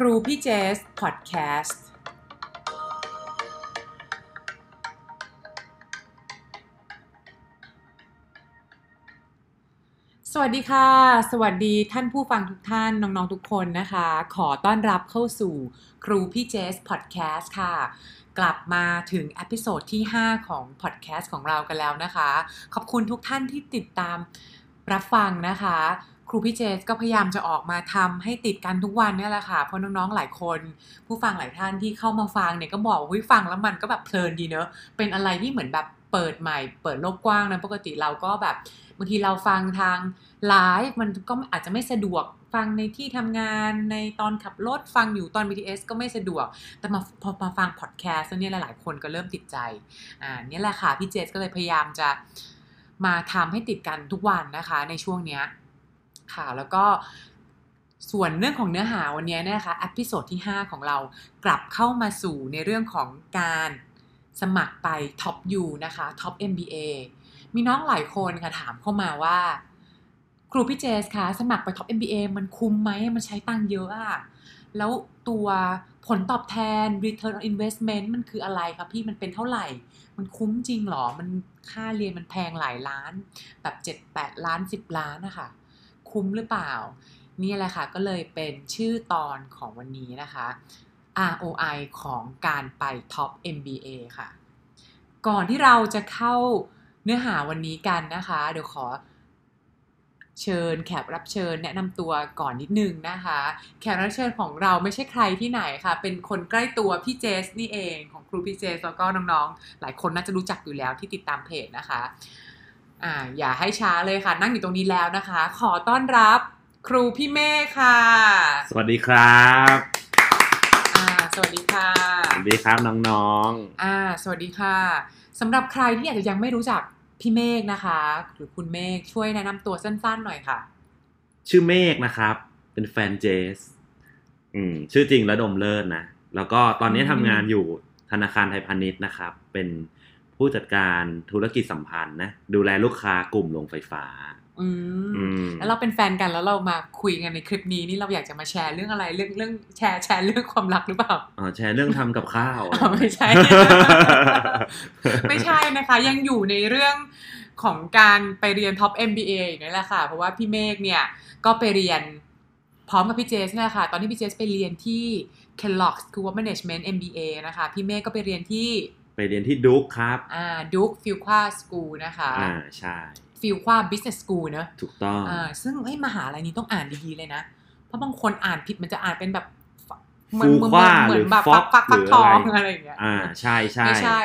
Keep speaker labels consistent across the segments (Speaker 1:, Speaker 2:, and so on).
Speaker 1: ครูพี่เจสพอดแคสต์สวัสดีค่ะ สวัสดีท่านผู้ฟังทุกท่านน้องๆทุกคนนะคะ ขอต้อนรับเข้าสู่ครูพี่เจสพอดแคสต์ค่ะกลับมาถึง episode ที่ 5 ของพอดแคสต์ของเรากันแล้วนะคะ ขอบคุณทุกท่านที่ติดตามรับฟังนะคะ ครูพี่เจสก็พยายามจะออกมาทำให้ติดกันทุกวันเนี่ยแหละค่ะ เพราะน้องๆหลายคน ผู้ฟังหลายท่านที่เข้ามาฟังเนี่ยก็บอกว่าฟังแล้วมันก็แบบเพลินดีเนอะเป็นอะไรที่เหมือนแบบเปิดใหม่ เปิดโลกกว้างนะปกติเราก็แบบบางทีเราฟังทางไลฟ์มันก็อาจจะไม่สะดวกฟังในที่ทำงานในตอนขับรถฟังอยู่ตอน BTS ก็ไม่สะดวก แต่มาพอมาฟังพอดแคสต์เนี่ยหลายๆคนก็เริ่มติดใจอ่านี่แหละค่ะพี่เจสก็เลยพยายามจะมาทำให้ติดกันทุกวันนะคะในช่วงเนี้ย ค่ะ แล้วก็ส่วนเรื่องของเนื้อหาวันนี้นะคะอพิโซดที่ 5 ของเรากลับเข้ามาสู่ในเรื่องของการสมัครไป Top U นะคะ Top MBA มีน้องหลายคนค่ะถามเข้ามาว่า ครูพี่เจสคะสมัครไป Top MBA มันคุ้มไหมมันใช้ตังค์เยอะอะแล้วตัวผลตอบแทน return on investment มันคืออะไรคะพี่มันเป็นเท่าไหร่ มันคุ้มจริงหรอ มันค่าเรียนมันแพงหลายล้าน แบบ 7 8 ล้าน 10 ล้านนะคะ คุ้มหรือเปล่า นี่แหละค่ะก็เลยเป็นชื่อตอนของวันนี้นะคะ ROI ของการไป Top MBA ค่ะ ก่อนที่เราจะเข้าเนื้อหาวันนี้กันนะคะ เดี๋ยวขอเชิญแขกรับเชิญแนะนำตัวก่อนนิดนึงนะคะ แขกรับเชิญของเราไม่ใช่ใครที่ไหนค่ะ เป็นคนใกล้ตัวพี่เจสนี่เองของครูพี่เจสแล้วก็น้องๆ หลายคนน่าจะรู้จักอยู่แล้วที่ติดตามเพจนะคะ อ่าอย่าให้ช้าเลยค่ะ นั่งอยู่ตรงนี้แล้วนะคะ ขอต้อนรับครูพี่เมฆค่ะ
Speaker 2: สวัสดีครับ
Speaker 1: อ่าสวัสดีค่ะ
Speaker 2: สวัสดีครับน้อง
Speaker 1: อ่าสวัสดีค่ะสำหรับใครที่อาจจะยังไม่รู้จักพี่เมฆนะคะ หรือคุณเมฆช่วยแนะนำตัวสั้นๆหน่อยค่ะ
Speaker 2: ๆชื่อเมฆนะครับ เป็นแฟนเจสอืมชื่อจริงระดมเลิศนะ แล้วก็ตอนนี้
Speaker 1: อืม
Speaker 2: ทำงานอยู่ธนาคารไทยพาณิชย์นะครับ เป็น ผู้จัดการธุรกิจสัมพันธ์นะดูแลลูกค้ากลุ่มโรงไฟฟ้า
Speaker 1: อืม
Speaker 2: อืม
Speaker 1: แล้วเราเป็นแฟนกันแล้วเรามาคุยกันในคลิปนี้นี่เราอยากจะมาแชร์เรื่องอะไรเรื่องเรื่องแชร์แชร์เรื่องความรักหรือเปล่า
Speaker 2: อ๋อแชร์เรื่องทำกับข้าว
Speaker 1: อ๋อไม่ใช่ ไม่ใช่นะคะ ยังอยู่ในเรื่องของการไปเรียนท็อป MBA อยู่นั่นแหละค่ะ เพราะว่าพี่เมฆเนี่ยก็ไปเรียนพร้อมกับพี่เจสเนี่ยค่ะ ตอนที่พี่เจสไปเรียนที่ Kellogg School of Management MBA นะคะ พี่เมฆก็ไปเรียนที่
Speaker 2: ไปเรียนที่ดุ๊กครับ
Speaker 1: อ่า Duke Fuqua School นะคะ
Speaker 2: อ่าใช่
Speaker 1: Fuqua Business School เนอะ
Speaker 2: ถูกต้อง
Speaker 1: อ่าซึ่งเอ้ยมหาลัยนี้ต้องอ่านดีๆเลยนะ เพราะบางคนอ่านผิดมันจะอ่านเป็นแบบเหมือน
Speaker 2: ฟู
Speaker 1: เหมือน
Speaker 2: คว้า
Speaker 1: เหมื
Speaker 2: ห
Speaker 1: อ
Speaker 2: รื
Speaker 1: น
Speaker 2: อ
Speaker 1: แบบ
Speaker 2: ฟ็
Speaker 1: ฟั
Speaker 2: อก
Speaker 1: กฟัก
Speaker 2: ห
Speaker 1: ฟั
Speaker 2: รื
Speaker 1: ก
Speaker 2: อ
Speaker 1: ทอง
Speaker 2: อะไร
Speaker 1: อะไรอย่างเงี้ย
Speaker 2: อ่าใช่ใช่
Speaker 1: ไม่ใช่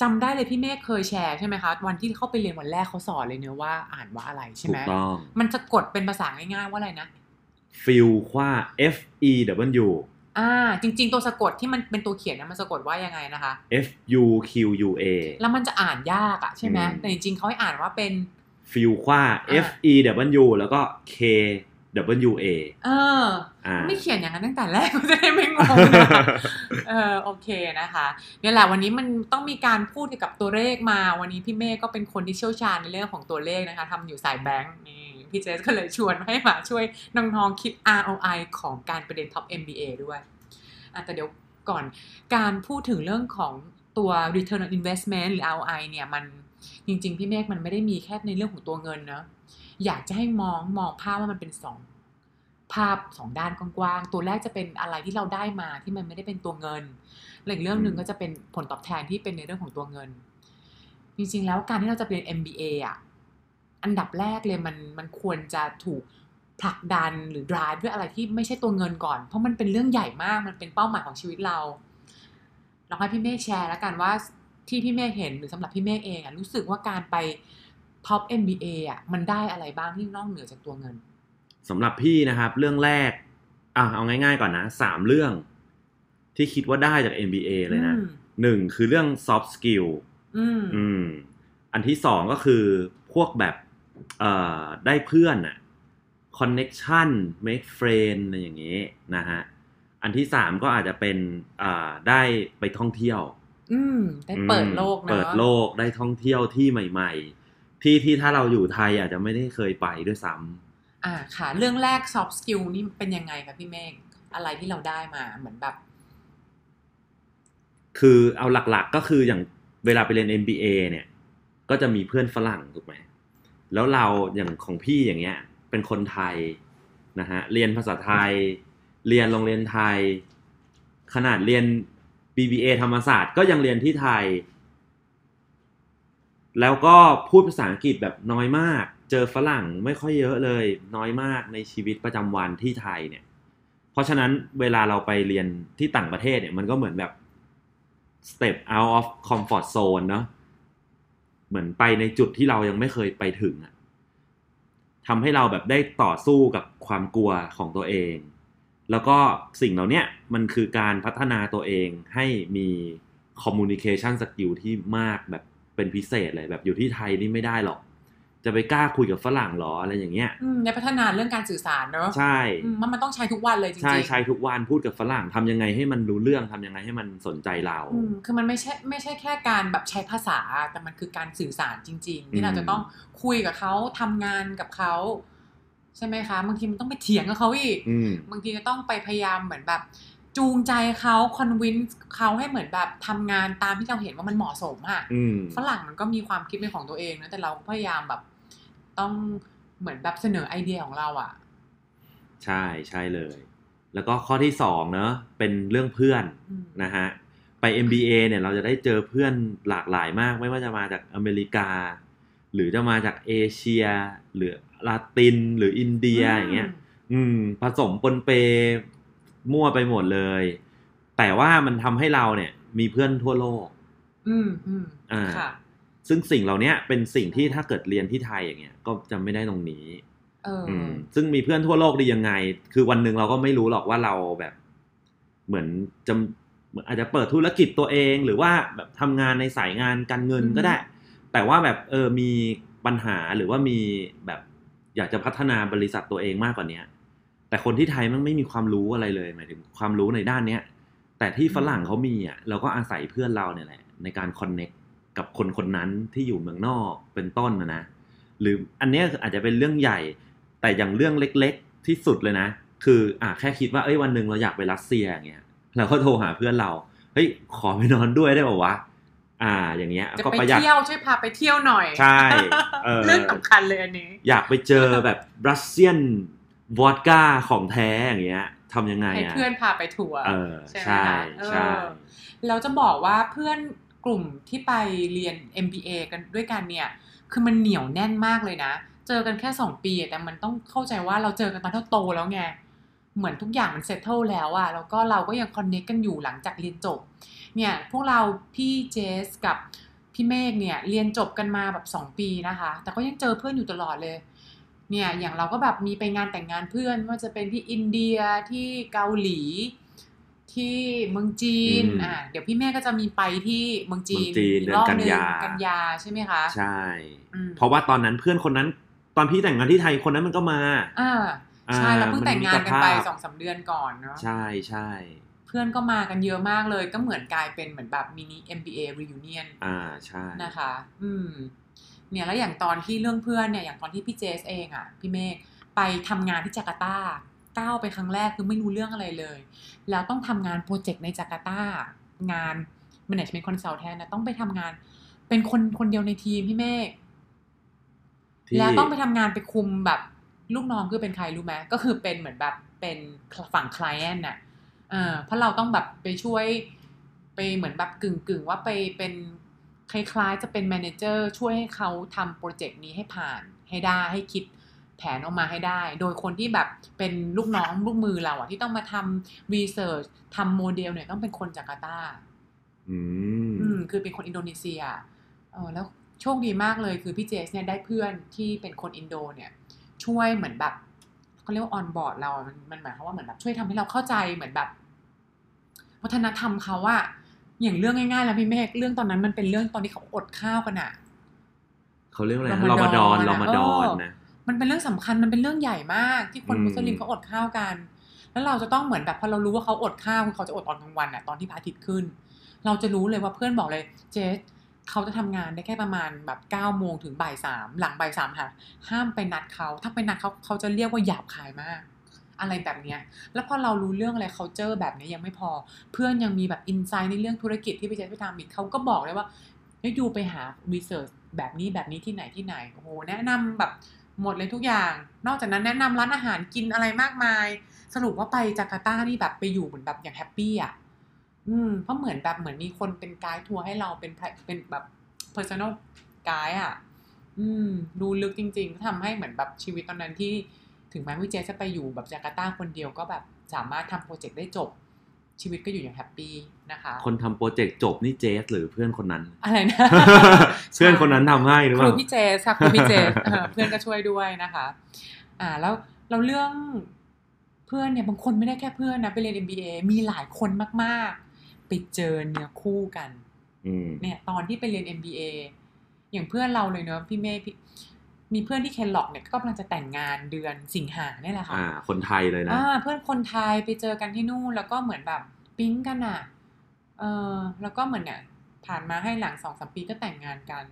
Speaker 1: จำได้เลยพี่เมฆเคยแชร์ใช่ไหมคะวันที่เข้าไปเรียนวันแรกเขาสอนเลยเนื้อะว่าอ่านว่าอะไรใช่
Speaker 2: ถู
Speaker 1: ไหม
Speaker 2: กต้อง
Speaker 1: มันจะกดเป็นภาษาง่ายๆว่าอะไรนะ
Speaker 2: ฟิลคว้า F E W
Speaker 1: อ่า จริง ๆ ตัวสะกดที่มันเป็นตัวเขียนนะมันสะกดว่ายังไงนะคะ
Speaker 2: F U Q U A
Speaker 1: แล้วมันจะอ่านยากอะใช่ไหม
Speaker 2: อืม
Speaker 1: แต่จริง ๆเขาให้อ่านว่าเป็น
Speaker 2: ฟิลคว้า
Speaker 1: อ่า
Speaker 2: F E W แล้วก็ K W A
Speaker 1: เออ
Speaker 2: อ่า
Speaker 1: ไม่เขียนอย่างนั้นตั้งแต่แรกก็จะได้ไม่งงนะเออโอเคนะคะเนี่ยแหละวันนี้มันต้องมีการพูดเกี่ยวกับตัวเลขมา วันนี้พี่เมฆก็เป็นคนที่เชี่ยวชาญในเรื่องของตัวเลขนะคะทำอยู่สายแบงค์นี่ พี่เจสก็เลยชวนให้มาช่วยน้องๆคิด ROI ของการไปเรียน Top MBA ด้วยอะแต่เดี๋ยวก่อนการพูดถึงเรื่องของตัว Return on Investment หรือ ROI เนี่ยมันจริงๆ พี่เมฆมันไม่ได้มีแค่ในเรื่องของตัวเงินเนอะอยากจะให้มองมองภาพว่ามันเป็นสองภาพสองด้านกว้างๆ ตัวแรกจะเป็นอะไรที่เราได้มาที่มันไม่ได้เป็นตัวเงินและอีกเรื่องหนึ่ง
Speaker 2: อืม
Speaker 1: ก็จะเป็นผลตอบแทนที่เป็นในเรื่องของตัวเงิน จริงๆ แล้วการที่เราจะเรียน MBA อะ อันดับแรกเลยมันมันควรจะถูกผลักดันหรือ drive ด้วยอะไรที่ไม่ใช่ตัวเงินก่อน เพราะมันเป็นเรื่องใหญ่มากมันเป็นเป้าหมายของชีวิตเราลองให้พี่เมฆแชร์แล้วกันว่าที่พี่เมฆเห็นหรือสำหรับพี่เมฆเองอะรู้สึกว่าการไป top MBA อะมันได้อะไรบ้างที่นอกเหนือจากตัวเงิน
Speaker 2: สำหรับพี่นะครับเรื่องแรกอะเอาง่ายๆก่อนนะสามเรื่อง ที่คิดว่าได้จาก MBA เลยนะ
Speaker 1: อืม
Speaker 2: หนึ่งคือเรื่อง soft skill
Speaker 1: อืม
Speaker 2: อืมอันที่สองก็คือพวกแบบ เอ่อได้เพื่อนอะ connection make friend อะไรอย่างงี้นะฮะ อันที่สามก็อาจจะเป็นอ่าได้ไปท่องเที่ยว
Speaker 1: อืมได้เปิดโลก
Speaker 2: อืม
Speaker 1: เนอะ
Speaker 2: เปิดโลกได้ท่องเที่ยวที่ใหม่ ๆ ที่ที่ถ้าเราอยู่ไทยอาจจะไม่ได้เคยไปด้วยซ้
Speaker 1: อ่าค่ะ เรื่องแรก soft skill นี่เป็นยังไงคะพี่เมฆอะไรที่เราได้มาเหมือนแบบ
Speaker 2: คือเอาหลักๆก็คืออย่างเวลาไปเรียน MBA เนี่ย ก็จะมีเพื่อนฝรั่งถูกไหม แล้วเราอย่างของพี่อย่างเงี้ย เป็นคนไทยนะฮะเรียนภาษาไทย เรียนโรงเรียนไทย ขนาดเรียน BBA ธรรมศาสตร์ก็ยังเรียนที่ไทย แล้วก็พูดภาษาอังกฤษแบบน้อยมาก เจอฝรั่งไม่ค่อยเยอะเลย น้อยมากในชีวิตประจำวันที่ไทยเนี่ย เพราะฉะนั้นเวลาเราไปเรียนที่ต่างประเทศเนี่ยมันก็เหมือนแบบ step out of comfort zone เนาะ เหมือนไปในจุดที่เรายังไม่เคยไปถึงอะทำให้เราแบบได้ต่อสู้กับความกลัวของตัวเอง แล้วก็สิ่งเหล่านี้มันคือการพัฒนาตัวเองให้มี communication skill ที่มากแบบเป็นพิเศษเลยแบบอยู่ที่ไทยนี่ไม่ได้หรอก จะไปกล้าคุยกับฝรั่งหรออะไรอย่างเงี้ย
Speaker 1: อืมในพัฒนาเรื่องการสื่อสารเนอะ
Speaker 2: ใช่
Speaker 1: อืมมันมันต้องใช้ทุกวันเลยจริงๆ
Speaker 2: ใช่ใช้ทุกวันพูดกับฝรั่งทำยังไงให้มันรู้เรื่องทำยังไงให้มันสนใจเรา
Speaker 1: อืมคือมันไม่ใช่ไม่ใช่แค่การแบบใช้ภาษาแต่มันคือการสื่อสารจริง ๆ ที่เราจะต้องคุยกับเขาทำงานกับเขาใช่ไหมคะบางทีมันต้องไปเถียงกับเขาอีก
Speaker 2: อืม
Speaker 1: บางทีก็ต้องไปพยายามเหมือนแบบ จูงใจเขาคอนวินส์เขาให้เหมือนแบบทำงานตามที่เราเห็นว่ามันเหมาะสมอะ
Speaker 2: อืม
Speaker 1: ฝรั่งมันก็มีความคิดเป็นของตัวเองนะแต่เราก็พยายามแบบ ต้องเหมือนแบบเสนอไอเดียของเราอะ
Speaker 2: ใช่ใช่เลย แล้วก็ข้อที่สองเนอะเป็นเรื่องเพื่อน
Speaker 1: อืม
Speaker 2: นะฮะไป MBA เนี่ยเราจะได้เจอเพื่อนหลากหลายมาก ไม่ว่าจะมาจากอเมริกา หรือจะมาจากเอเชีย หรือลาตินหรืออินเดียอย่างเงี้ยอืมผสมปนเป มั่วไปหมดเลย แต่ว่ามันทำให้เราเนี่ย มีเพื่อนทั่วโลก
Speaker 1: อืมอืม
Speaker 2: อ่า
Speaker 1: ค่ะ
Speaker 2: ซึ่งสิ่งเหล่าเนี้ยเป็นสิ่งที่ถ้าเกิดเรียนที่ไทยอย่างเงี้ย ก็จะไม่ได้ตรงนี้
Speaker 1: เอออ
Speaker 2: อืมซึ่งมีเพื่อนทั่วโลกดียังไง คือวันหนึ่งเราก็ไม่รู้หรอกว่าเราแบบ เหมือนจะเหมือนอาจจะเปิดธุรกิจตัวเอง หรือว่าแบบทำงานในสายงานการเงินก็ได้ แต่ว่าแบบเออมีปัญหาหรือว่ามีแบบอยากจะพัฒนาบริษัทตัวเองมากกว่าเนี้ย แต่คนที่ไทยมันไม่มีความรู้อะไรเลยหมายถึงความรู้ในด้านเนี้ยแต่ที่ฝรั่งเขามีอะเราก็อาศัยเพื่อนเราเนี่ยแหละในการคอนเน็กกับคนคนนั้นที่อยู่เมืองนอกเป็นต้นนะนะหรืออันเนี้ยอาจจะเป็นเรื่องใหญ่ แต่อย่างเรื่องเล็กๆที่สุดเลยนะ คืออะแค่คิดว่าเอ้ยวันหนึ่งเราอยากไปรัสเซียอย่างเงี้ยเราก็โทรหาเพื่อนเราเฮ้ยขอไปนอนด้วยได้ป่าวะอ่า อย่างเงี้ย
Speaker 1: จะ
Speaker 2: ก็
Speaker 1: ไป
Speaker 2: ประหยัด
Speaker 1: เที่ยวช่วยพาไปเที่ยวหน่อย
Speaker 2: ใช่เออ
Speaker 1: เรื่องสำคัญเลยอันนี้
Speaker 2: อยากไปเจอแบบรัสเซียน วอดก้าของแท้อย่างเงี้ยทำยังไง
Speaker 1: ให้
Speaker 2: อะ
Speaker 1: เพื่อนพาไปทัวร์
Speaker 2: เออ
Speaker 1: ใช่ไหม
Speaker 2: ใช่
Speaker 1: คะเออ
Speaker 2: ใช่
Speaker 1: เราจะบอกว่าเพื่อนกลุ่มที่ไปเรียน MBA กันด้วยกันเนี่ย คือมันเหนียวแน่นมากเลยนะ เจอกันแค่สองปีอะแต่มันต้องเข้าใจว่าเราเจอกันตอนที่เราโตแล้วไง เหมือนทุกอย่างมัน settle แล้วอะแล้วก็เราก็ยัง connect กันอยู่หลังจากเรียนจบ เนี่ย พวกเราพี่เจสกับพี่เมฆเนี่ย เรียนจบกันมาแบบสองปีนะคะ แต่ก็ยังเจอเพื่อนอยู่ตลอดเลย เนี่ยอย่างเราก็แบบมีไปงานแต่งงานเพื่อนไม่ว่าจะเป็นที่อินเดียที่เกาหลี ที่เมืองจีน
Speaker 2: อืม
Speaker 1: อ่าเดี๋ยวพี่แม่ก็จะมีไปที่เมืองจีน
Speaker 2: เมืองจีน
Speaker 1: อีกรอบ
Speaker 2: เดือนกัน
Speaker 1: หนึ่ง
Speaker 2: ยา
Speaker 1: กันยาใช่ไหมคะ
Speaker 2: ใช่
Speaker 1: อืม
Speaker 2: เพราะว่าตอนนั้นเพื่อนคนนั้นตอนพี่แต่งงานที่ไทยคนนั้นมันก็มา
Speaker 1: อ่าใช่
Speaker 2: อ่า
Speaker 1: เราเพิ่งแต่งงานกันไป
Speaker 2: มันมีสภาพ
Speaker 1: สองสามเดือนก่อนเนาะ
Speaker 2: ใช่ใช่
Speaker 1: เพื่อนก็มากันเยอะมากเลย ก็เหมือนกลายเป็นเหมือนแบบมินิ MBA reunion
Speaker 2: อ่าใช่
Speaker 1: นะคะ อืม เนี่ยแล้วอย่างตอนที่เรื่องเพื่อนเนี่ยอย่างตอนที่พี่เจสเองอะ่ะพี่เมฆไปทำงานที่จาการ์ตาก้าวไปครั้งแรกคือไม่รู้เรื่องอะไรเลย แล้วต้องทำงานโปรเจกต์ในจาการ์ตางาน management consultant นะต้องไปทำงาน เป็นคนคนเดียวในทีมพี่เมฆ
Speaker 2: ที่
Speaker 1: แล้วต้องไปทำงานไปคุมแบบลูกน้องคือเป็นใครรู้ไหมก็คือเป็นเหมือนแบบเป็นฝั่ง client น่ะเออเพราะเราต้องแบบไปช่วย ไปเหมือนแบบกึ่งกึ่งๆว่าไปเป็น คล้ายๆ จะเป็น manager ช่วยให้เขาทำโปรเจกต์นี้ให้ผ่านให้ได้ให้คิดแผนออกมาให้ได้ โดยคนที่แบบเป็นลูกน้องลูกมือเราอะที่ต้องมาทำ research ทำโมเดลเนี่ยต้องเป็นคนจาการ์ตา
Speaker 2: อืม
Speaker 1: อืมคือเป็นคนอินโดนีเซียเออแล้วโชคดีมากเลยคือพี่เจสเนี่ยได้เพื่อนที่เป็นคนอินโดเนี่ยช่วยเหมือนแบบเขาเรียกว่า onboard เราอะมันมันหมายความว่าเหมือนแบบช่วยทำให้เราเข้าใจเหมือนแบบ วัฒนธรรมเขาอะ อย่างเรื่องง่ายๆแล้วพี่เมฆเรื่องตอนนั้นมันเป็นเรื่องตอนที่เขาอดข้าวกันอะ
Speaker 2: เขาเรียกว่าอะไร
Speaker 1: ร
Speaker 2: นะ
Speaker 1: อ
Speaker 2: รอ
Speaker 1: ม
Speaker 2: ม
Speaker 1: ฎ
Speaker 2: ฎ
Speaker 1: อ
Speaker 2: อนน
Speaker 1: อะ
Speaker 2: รอมฎอน
Speaker 1: เออ
Speaker 2: นะ
Speaker 1: มันเป็นเรื่องสำคัญมันเป็นเรื่องใหญ่มากที่คน
Speaker 2: อืม
Speaker 1: มุสลิมเขาอดข้าวกัน แล้วเราจะต้องเหมือนแบบพอเรารู้ว่าเขาอดข้าวคือเขาจะอดตอนกลางวันอะตอนที่พระอาทิตย์ขึ้น เราจะรู้เลยว่าเพื่อนบอกเลยเจสเขาจะทำงานได้แค่ประมาณแบบเก้าโมงถึงบ่ายสามหลังบ่ายสามค่ะ ห้ามไปนัดเขาถ้าไปนัดเขาเขาจะเรียกว่าหยาบคายมาก อะไรแบบเนี้ย แล้วพอเรารู้เรื่องอะไรเขาเจอแบบนี้ยังไม่พอ เพื่อนยังมีแบบ insight ในเรื่องธุรกิจที่ไปเจอไปทำอีกเขาก็บอกเลยว่าเฮ้ย you ไปหา research แบบนี้แบบนี้ที่ไหนที่ไหน โอ้โห แนะนำแบบหมดเลยทุกอย่าง นอกจากนั้นแนะนำร้านอาหารกินอะไรมากมาย สรุปว่าไปจาการ์ตานี่แบบไปอยู่เหมือนแบบอย่าง happy อะ อืม เพราะเหมือนแบบเหมือนมีคนเป็นไกด์ทัวร์ให้เราเป็นเป็นแบบ personal guide อะ อืม ดูลึกจริง ๆทำให้เหมือนแบบชีวิตตอนนั้นที่ ถึงแม้พี่เจสจะไปอยู่แบบจาการ์ตาคนเดียวก็แบบสามารถทำโปรเจกต์ได้จบ ชีวิตก็อยู่อย่าง happy นะคะ
Speaker 2: คนทำโปรเจกต์จบนี่เจสหรือเพื่อนคนนั้น
Speaker 1: อะไรนะ
Speaker 2: เพื่อนคนนั้นทำให้หรือ
Speaker 1: ค
Speaker 2: เป
Speaker 1: รู
Speaker 2: ล่า
Speaker 1: พี่เจสค่ะครูพี่เจสเออเพื่อนก็ช่วยด้วยนะคะ อ่าแล้วเราเรื่องเพื่อนเนี่ยบางคนไม่ได้แค่เพื่อนนะไปเรียน MBA มีหลายคนมากๆ ไปเจอเนื้อคู่กัน
Speaker 2: อืม
Speaker 1: เนี่ยตอนที่ไปเรียน MBA อย่างเพื่อนเราเลยเนอะพี่เมย์พี่ มีเพื่อนที่เคนล็อกเนี่ยก็กำลังจะแต่งงานเดือนสิงหาเนี่ยแหละค่ะ
Speaker 2: อ่าคนไทยเลยนะ
Speaker 1: อ่าเพื่อนคนไทยไปเจอกันที่นู่นแล้วก็เหมือนแบบปิ๊งกันอะเออแล้วก็เหมือนเนี่ยผ่านมาให้หลังสองสามปีก็แต่งงานกัน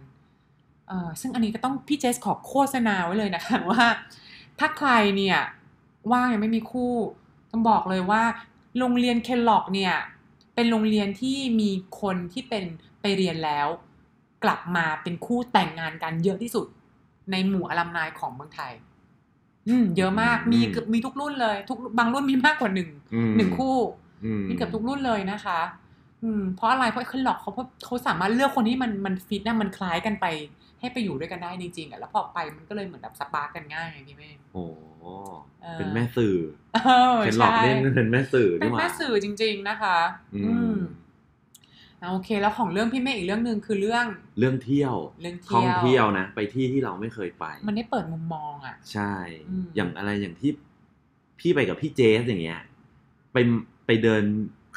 Speaker 1: เออซึ่งอันนี้ก็ต้องพี่เจสขอโฆษณาไว้เลยนะคะว่า ถ้าใครเนี่ยว่างยังไม่มีคู่ ต้องบอกเลยว่า โรงเรียน Kellogg เนี่ยเป็นโรงเรียนที่มีคนที่เป็นไปเรียนแล้ว กลับมาเป็นคู่แต่งงานกันเยอะที่สุด ในหมู่ alumni ของเมืองไทย อืมเยอะมากมี
Speaker 2: อืม
Speaker 1: เกือบมีทุกรุ่นเลย ทุกบางรุ่นมีมากกว่าหนึ่ง
Speaker 2: อืม
Speaker 1: หนึ่งคู่
Speaker 2: อืม
Speaker 1: มีเกือบทุกรุ่นเลยนะคะ อืมเพราะอะไรเพราะเขาหลอกเขาเพราะเขาสามารถเลือกคนที่มันมันฟิตนะมันคล้ายกันไป ให้ไปอยู่ด้วยกันได้จริงๆอะแล้วพอไปมันก็เลยเหมือนแบบ spark กันง่ายไงพี่เมฆ
Speaker 2: โอ้
Speaker 1: เออ
Speaker 2: เป็นแม่สื่อ
Speaker 1: เออ
Speaker 2: เป็นหลอก
Speaker 1: ใช่
Speaker 2: เล่นเป็นแม่สื่อ
Speaker 1: เป็
Speaker 2: นี่
Speaker 1: น
Speaker 2: หว่า
Speaker 1: แม่สื่อจริง ๆ นะคะ
Speaker 2: อื
Speaker 1: อื
Speaker 2: ม
Speaker 1: มอะ โอเค แล้วของเรื่องพี่เมย์อีกเรื่องหนึ่งคือเรื่อง
Speaker 2: เรื่องเที่ยว
Speaker 1: เรื่อง
Speaker 2: ท่อง
Speaker 1: เที่
Speaker 2: เที่
Speaker 1: ย
Speaker 2: ยววนะ ไปที่ที่เราไม่เคยไป
Speaker 1: มันได้เปิดมุมมองอะ
Speaker 2: ใช่
Speaker 1: อืม
Speaker 2: อย่างอะไรอย่างที่พี่ไปกับพี่เจสอย่างเงี้ย ไปไปเดิน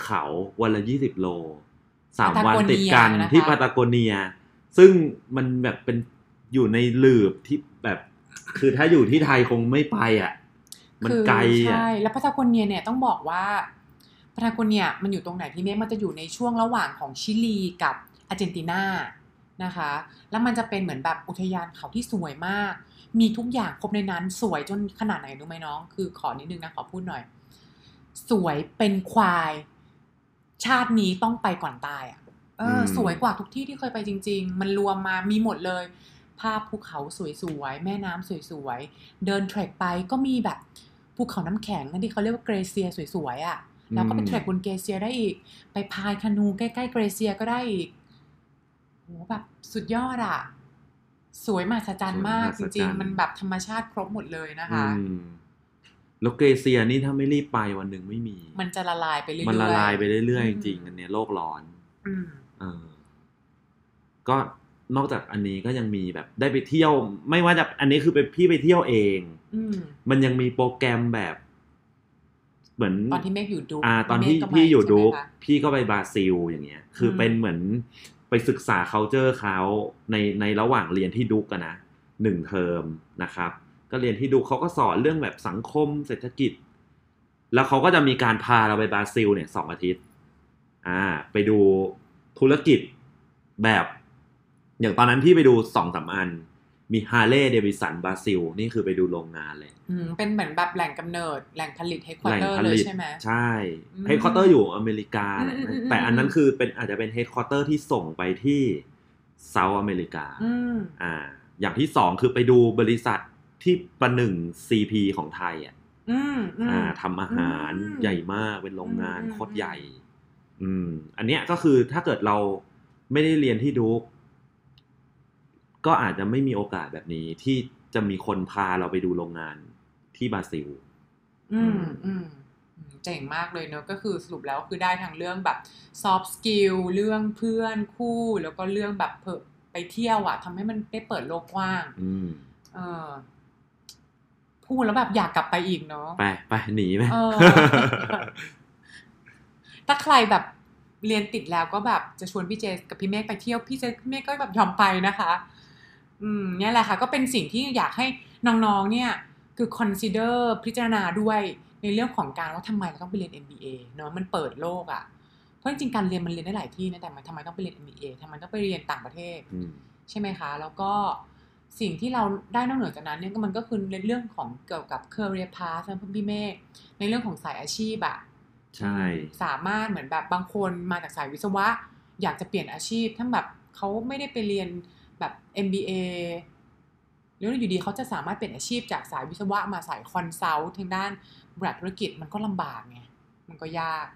Speaker 2: เขาวันละยี่สิบโลสามวันติดกัน
Speaker 1: ปาตาโกเนียนะคะ
Speaker 2: ที่ปาตาโกเนีย ซึ่งมันแบบเป็นอยู่ในหลืบที่แบบ คือถ้าอยู่ที่ไทยคงไม่ไปอะ มัน
Speaker 1: คือ
Speaker 2: ไกลอะ
Speaker 1: ใช่แล้วปาตาโกเนียเนี่ยต้องบอกว่าปา ตาโกเนียมันอยู่ตรงไหนพี่เมฆมันจะอยู่ในช่วงระหว่างของชิลีกับอาร์เจนตินานะคะ แล้วมันจะเป็นเหมือนแบบอุทยานเขาที่สวยมาก มีทุกอย่างครบในนั้นสวยจนขนาดไหนรู้ไหมน้อง คือขอนิดนึงนะขอพูดหน่อย สวยเป็นควาย ชาตินี้ต้องไปก่อนตายอะเอออ
Speaker 2: ม
Speaker 1: สวยกว่าทุกที่ที่เคยไปจริง ๆ มันรวมมามีหมดเลย ภาพภูเขาสวยๆ แม่น้ำสวยๆ เดินเทรคไปก็มีแบบภูเขาน้ำแข็งนั่นที่เขาเรียกว่าเกรเซียสวยๆอะ แล้วก็ไปเทรคบนเกรเซียได้อีก ไปพายคานูใกล้ๆเกรเซียก็ได้อีกโหแบบสุดยอดอะสวยมหัศจรรย์มาก
Speaker 2: สวย
Speaker 1: จ
Speaker 2: มหัศจร
Speaker 1: ริ
Speaker 2: รงย์
Speaker 1: ๆมันแบบธรรมชาติครบหมดเลยนะคะ
Speaker 2: อืมแล้วเกรเซียนี่ถ้าไม่รีบไปวันหนึ่งไม่มี
Speaker 1: มันจะละลายไปเรื่อยๆ
Speaker 2: มันละลายไปเรื่อย
Speaker 1: อื
Speaker 2: ๆ
Speaker 1: ม
Speaker 2: จริงๆอันเนี้ยโลกร้อน
Speaker 1: อืม
Speaker 2: เออก็นอกจากอันนี้ก็ยังมีแบบได้ไปเที่ยว ไม่ว่าจะอันนี้คือไปพี่ไปเที่ยวเอง
Speaker 1: อืม
Speaker 2: มันยังมีโปรแกรมแบบ เหมือน
Speaker 1: ตอนที่เมฆอยู่ดู
Speaker 2: อ่าตอนที่
Speaker 1: เมฆก็ไป
Speaker 2: พี่อยู่
Speaker 1: ใช่ไหม
Speaker 2: ดู
Speaker 1: คะ
Speaker 2: พี่ก็ไปบราซิลอย่างเงี้ย คืออ
Speaker 1: ม
Speaker 2: เป็นเหมือนไปศึกษา culture เขาในในระหว่างเรียนที่ดุกอะนะหนึ่งเทอมนะครับ ก็เรียนที่ Duke เขาก็สอนเรื่องแบบสังคมเศรษฐกิจ แล้วเขาก็จะมีการพาเราไปบราซิลเนี่ยสองอาทิตย์อ่าไปดูธุรกิจแบบ อย่างตอนนั้นพี่ไปดูสองสามอัน มี Harley Davidson บราซิล นี่คือไปดูโรงงานเลย
Speaker 1: อืมเป็นเหมือนแบบแหล่งกำเนิด แหล่งผลิต headquarter
Speaker 2: แหล่ง
Speaker 1: ผลิ
Speaker 2: ต
Speaker 1: เลยใช่ไหม
Speaker 2: ใช่
Speaker 1: อืม
Speaker 2: headquarter อยู่อเมริกาแหละ
Speaker 1: อืมอืมอืม
Speaker 2: แต่อันนั้นคือเป็นอาจจะเป็น headquarter ที่ส่งไปที่เซาท์อเมริกา
Speaker 1: อืม
Speaker 2: อ่า อย่างที่สองคือไปดูบริษัทที่ประหนึ่ง CP ของไทยอะ
Speaker 1: อืมอืม
Speaker 2: อ่าทำอาหาร
Speaker 1: อืม
Speaker 2: ใหญ่มากเป็นโรงงาน
Speaker 1: อืม
Speaker 2: โคตรใหญ่ อืม อันเนี้ยก็คือถ้าเกิดเราไม่ได้เรียนที่ดูก ก็อาจจะไม่มีโอกาสแบบนี้ที่จะมีคนพาเราไปดูโรงงานที่บราซิล
Speaker 1: อืมอืมอืมเจ๋งมากเลยเนอะก็คือสรุปแล้วคือได้ทั้งเรื่องแบบ soft skill เรื่องเพื่อนคู่ แล้วก็เรื่องแบบเผอไปเที่ยวอะทำให้มันได้เปิดโลกกว้าง
Speaker 2: อืม
Speaker 1: เออพูดแล้วแบบอยากกลับไปอีกเนาะ
Speaker 2: ไปไปหนีไหม
Speaker 1: เออถ้าใครแบบเรียนติดแล้วก็แบบจะชวนพี่เจกับพี่เมฆไปเที่ยวพี่เจพี่เมฆก็แบบยอมไปนะคะ อืมเนี่ยแหละค่ะ ก็เป็นสิ่งที่อยากให้น้องๆเนี่ยคือ consider พิจารณาด้วยในเรื่องของการว่าทำไมเราต้องไปเรียน MBA เนาะมันเปิดโลกอะ่ะเพราะราะจริงๆการเรียนมันเรียนได้หลายที่นะแต่มันทำไมต้องไปเรียน MBA ทำไมต้องไปเรียนต่างประเทศ
Speaker 2: อืม
Speaker 1: ใช่ไหมคะ แล้วก็สิ่งที่เราได้นอกเหนือจากนั้นเนี่ยก็มันก็คือในเรื่องของเกี่ยวกับ career path นะพี่เมฆในเรื่องของสายอาชีพอะ
Speaker 2: ใช่
Speaker 1: สามารถเหมือนแบบบางคนมาจากสายวิศวะ อยากจะเปลี่ยนอาชีพถ้าแบบเขาไม่ได้ไปเรียน แบบ MBA หรืออยู่ดีเขาจะสามารถเปลี่ยนอาชีพจากสายวิศวะมาสาย consult ทางด้านบริษัทธุรกิจมันก็ลำบากไง มันก็ยาก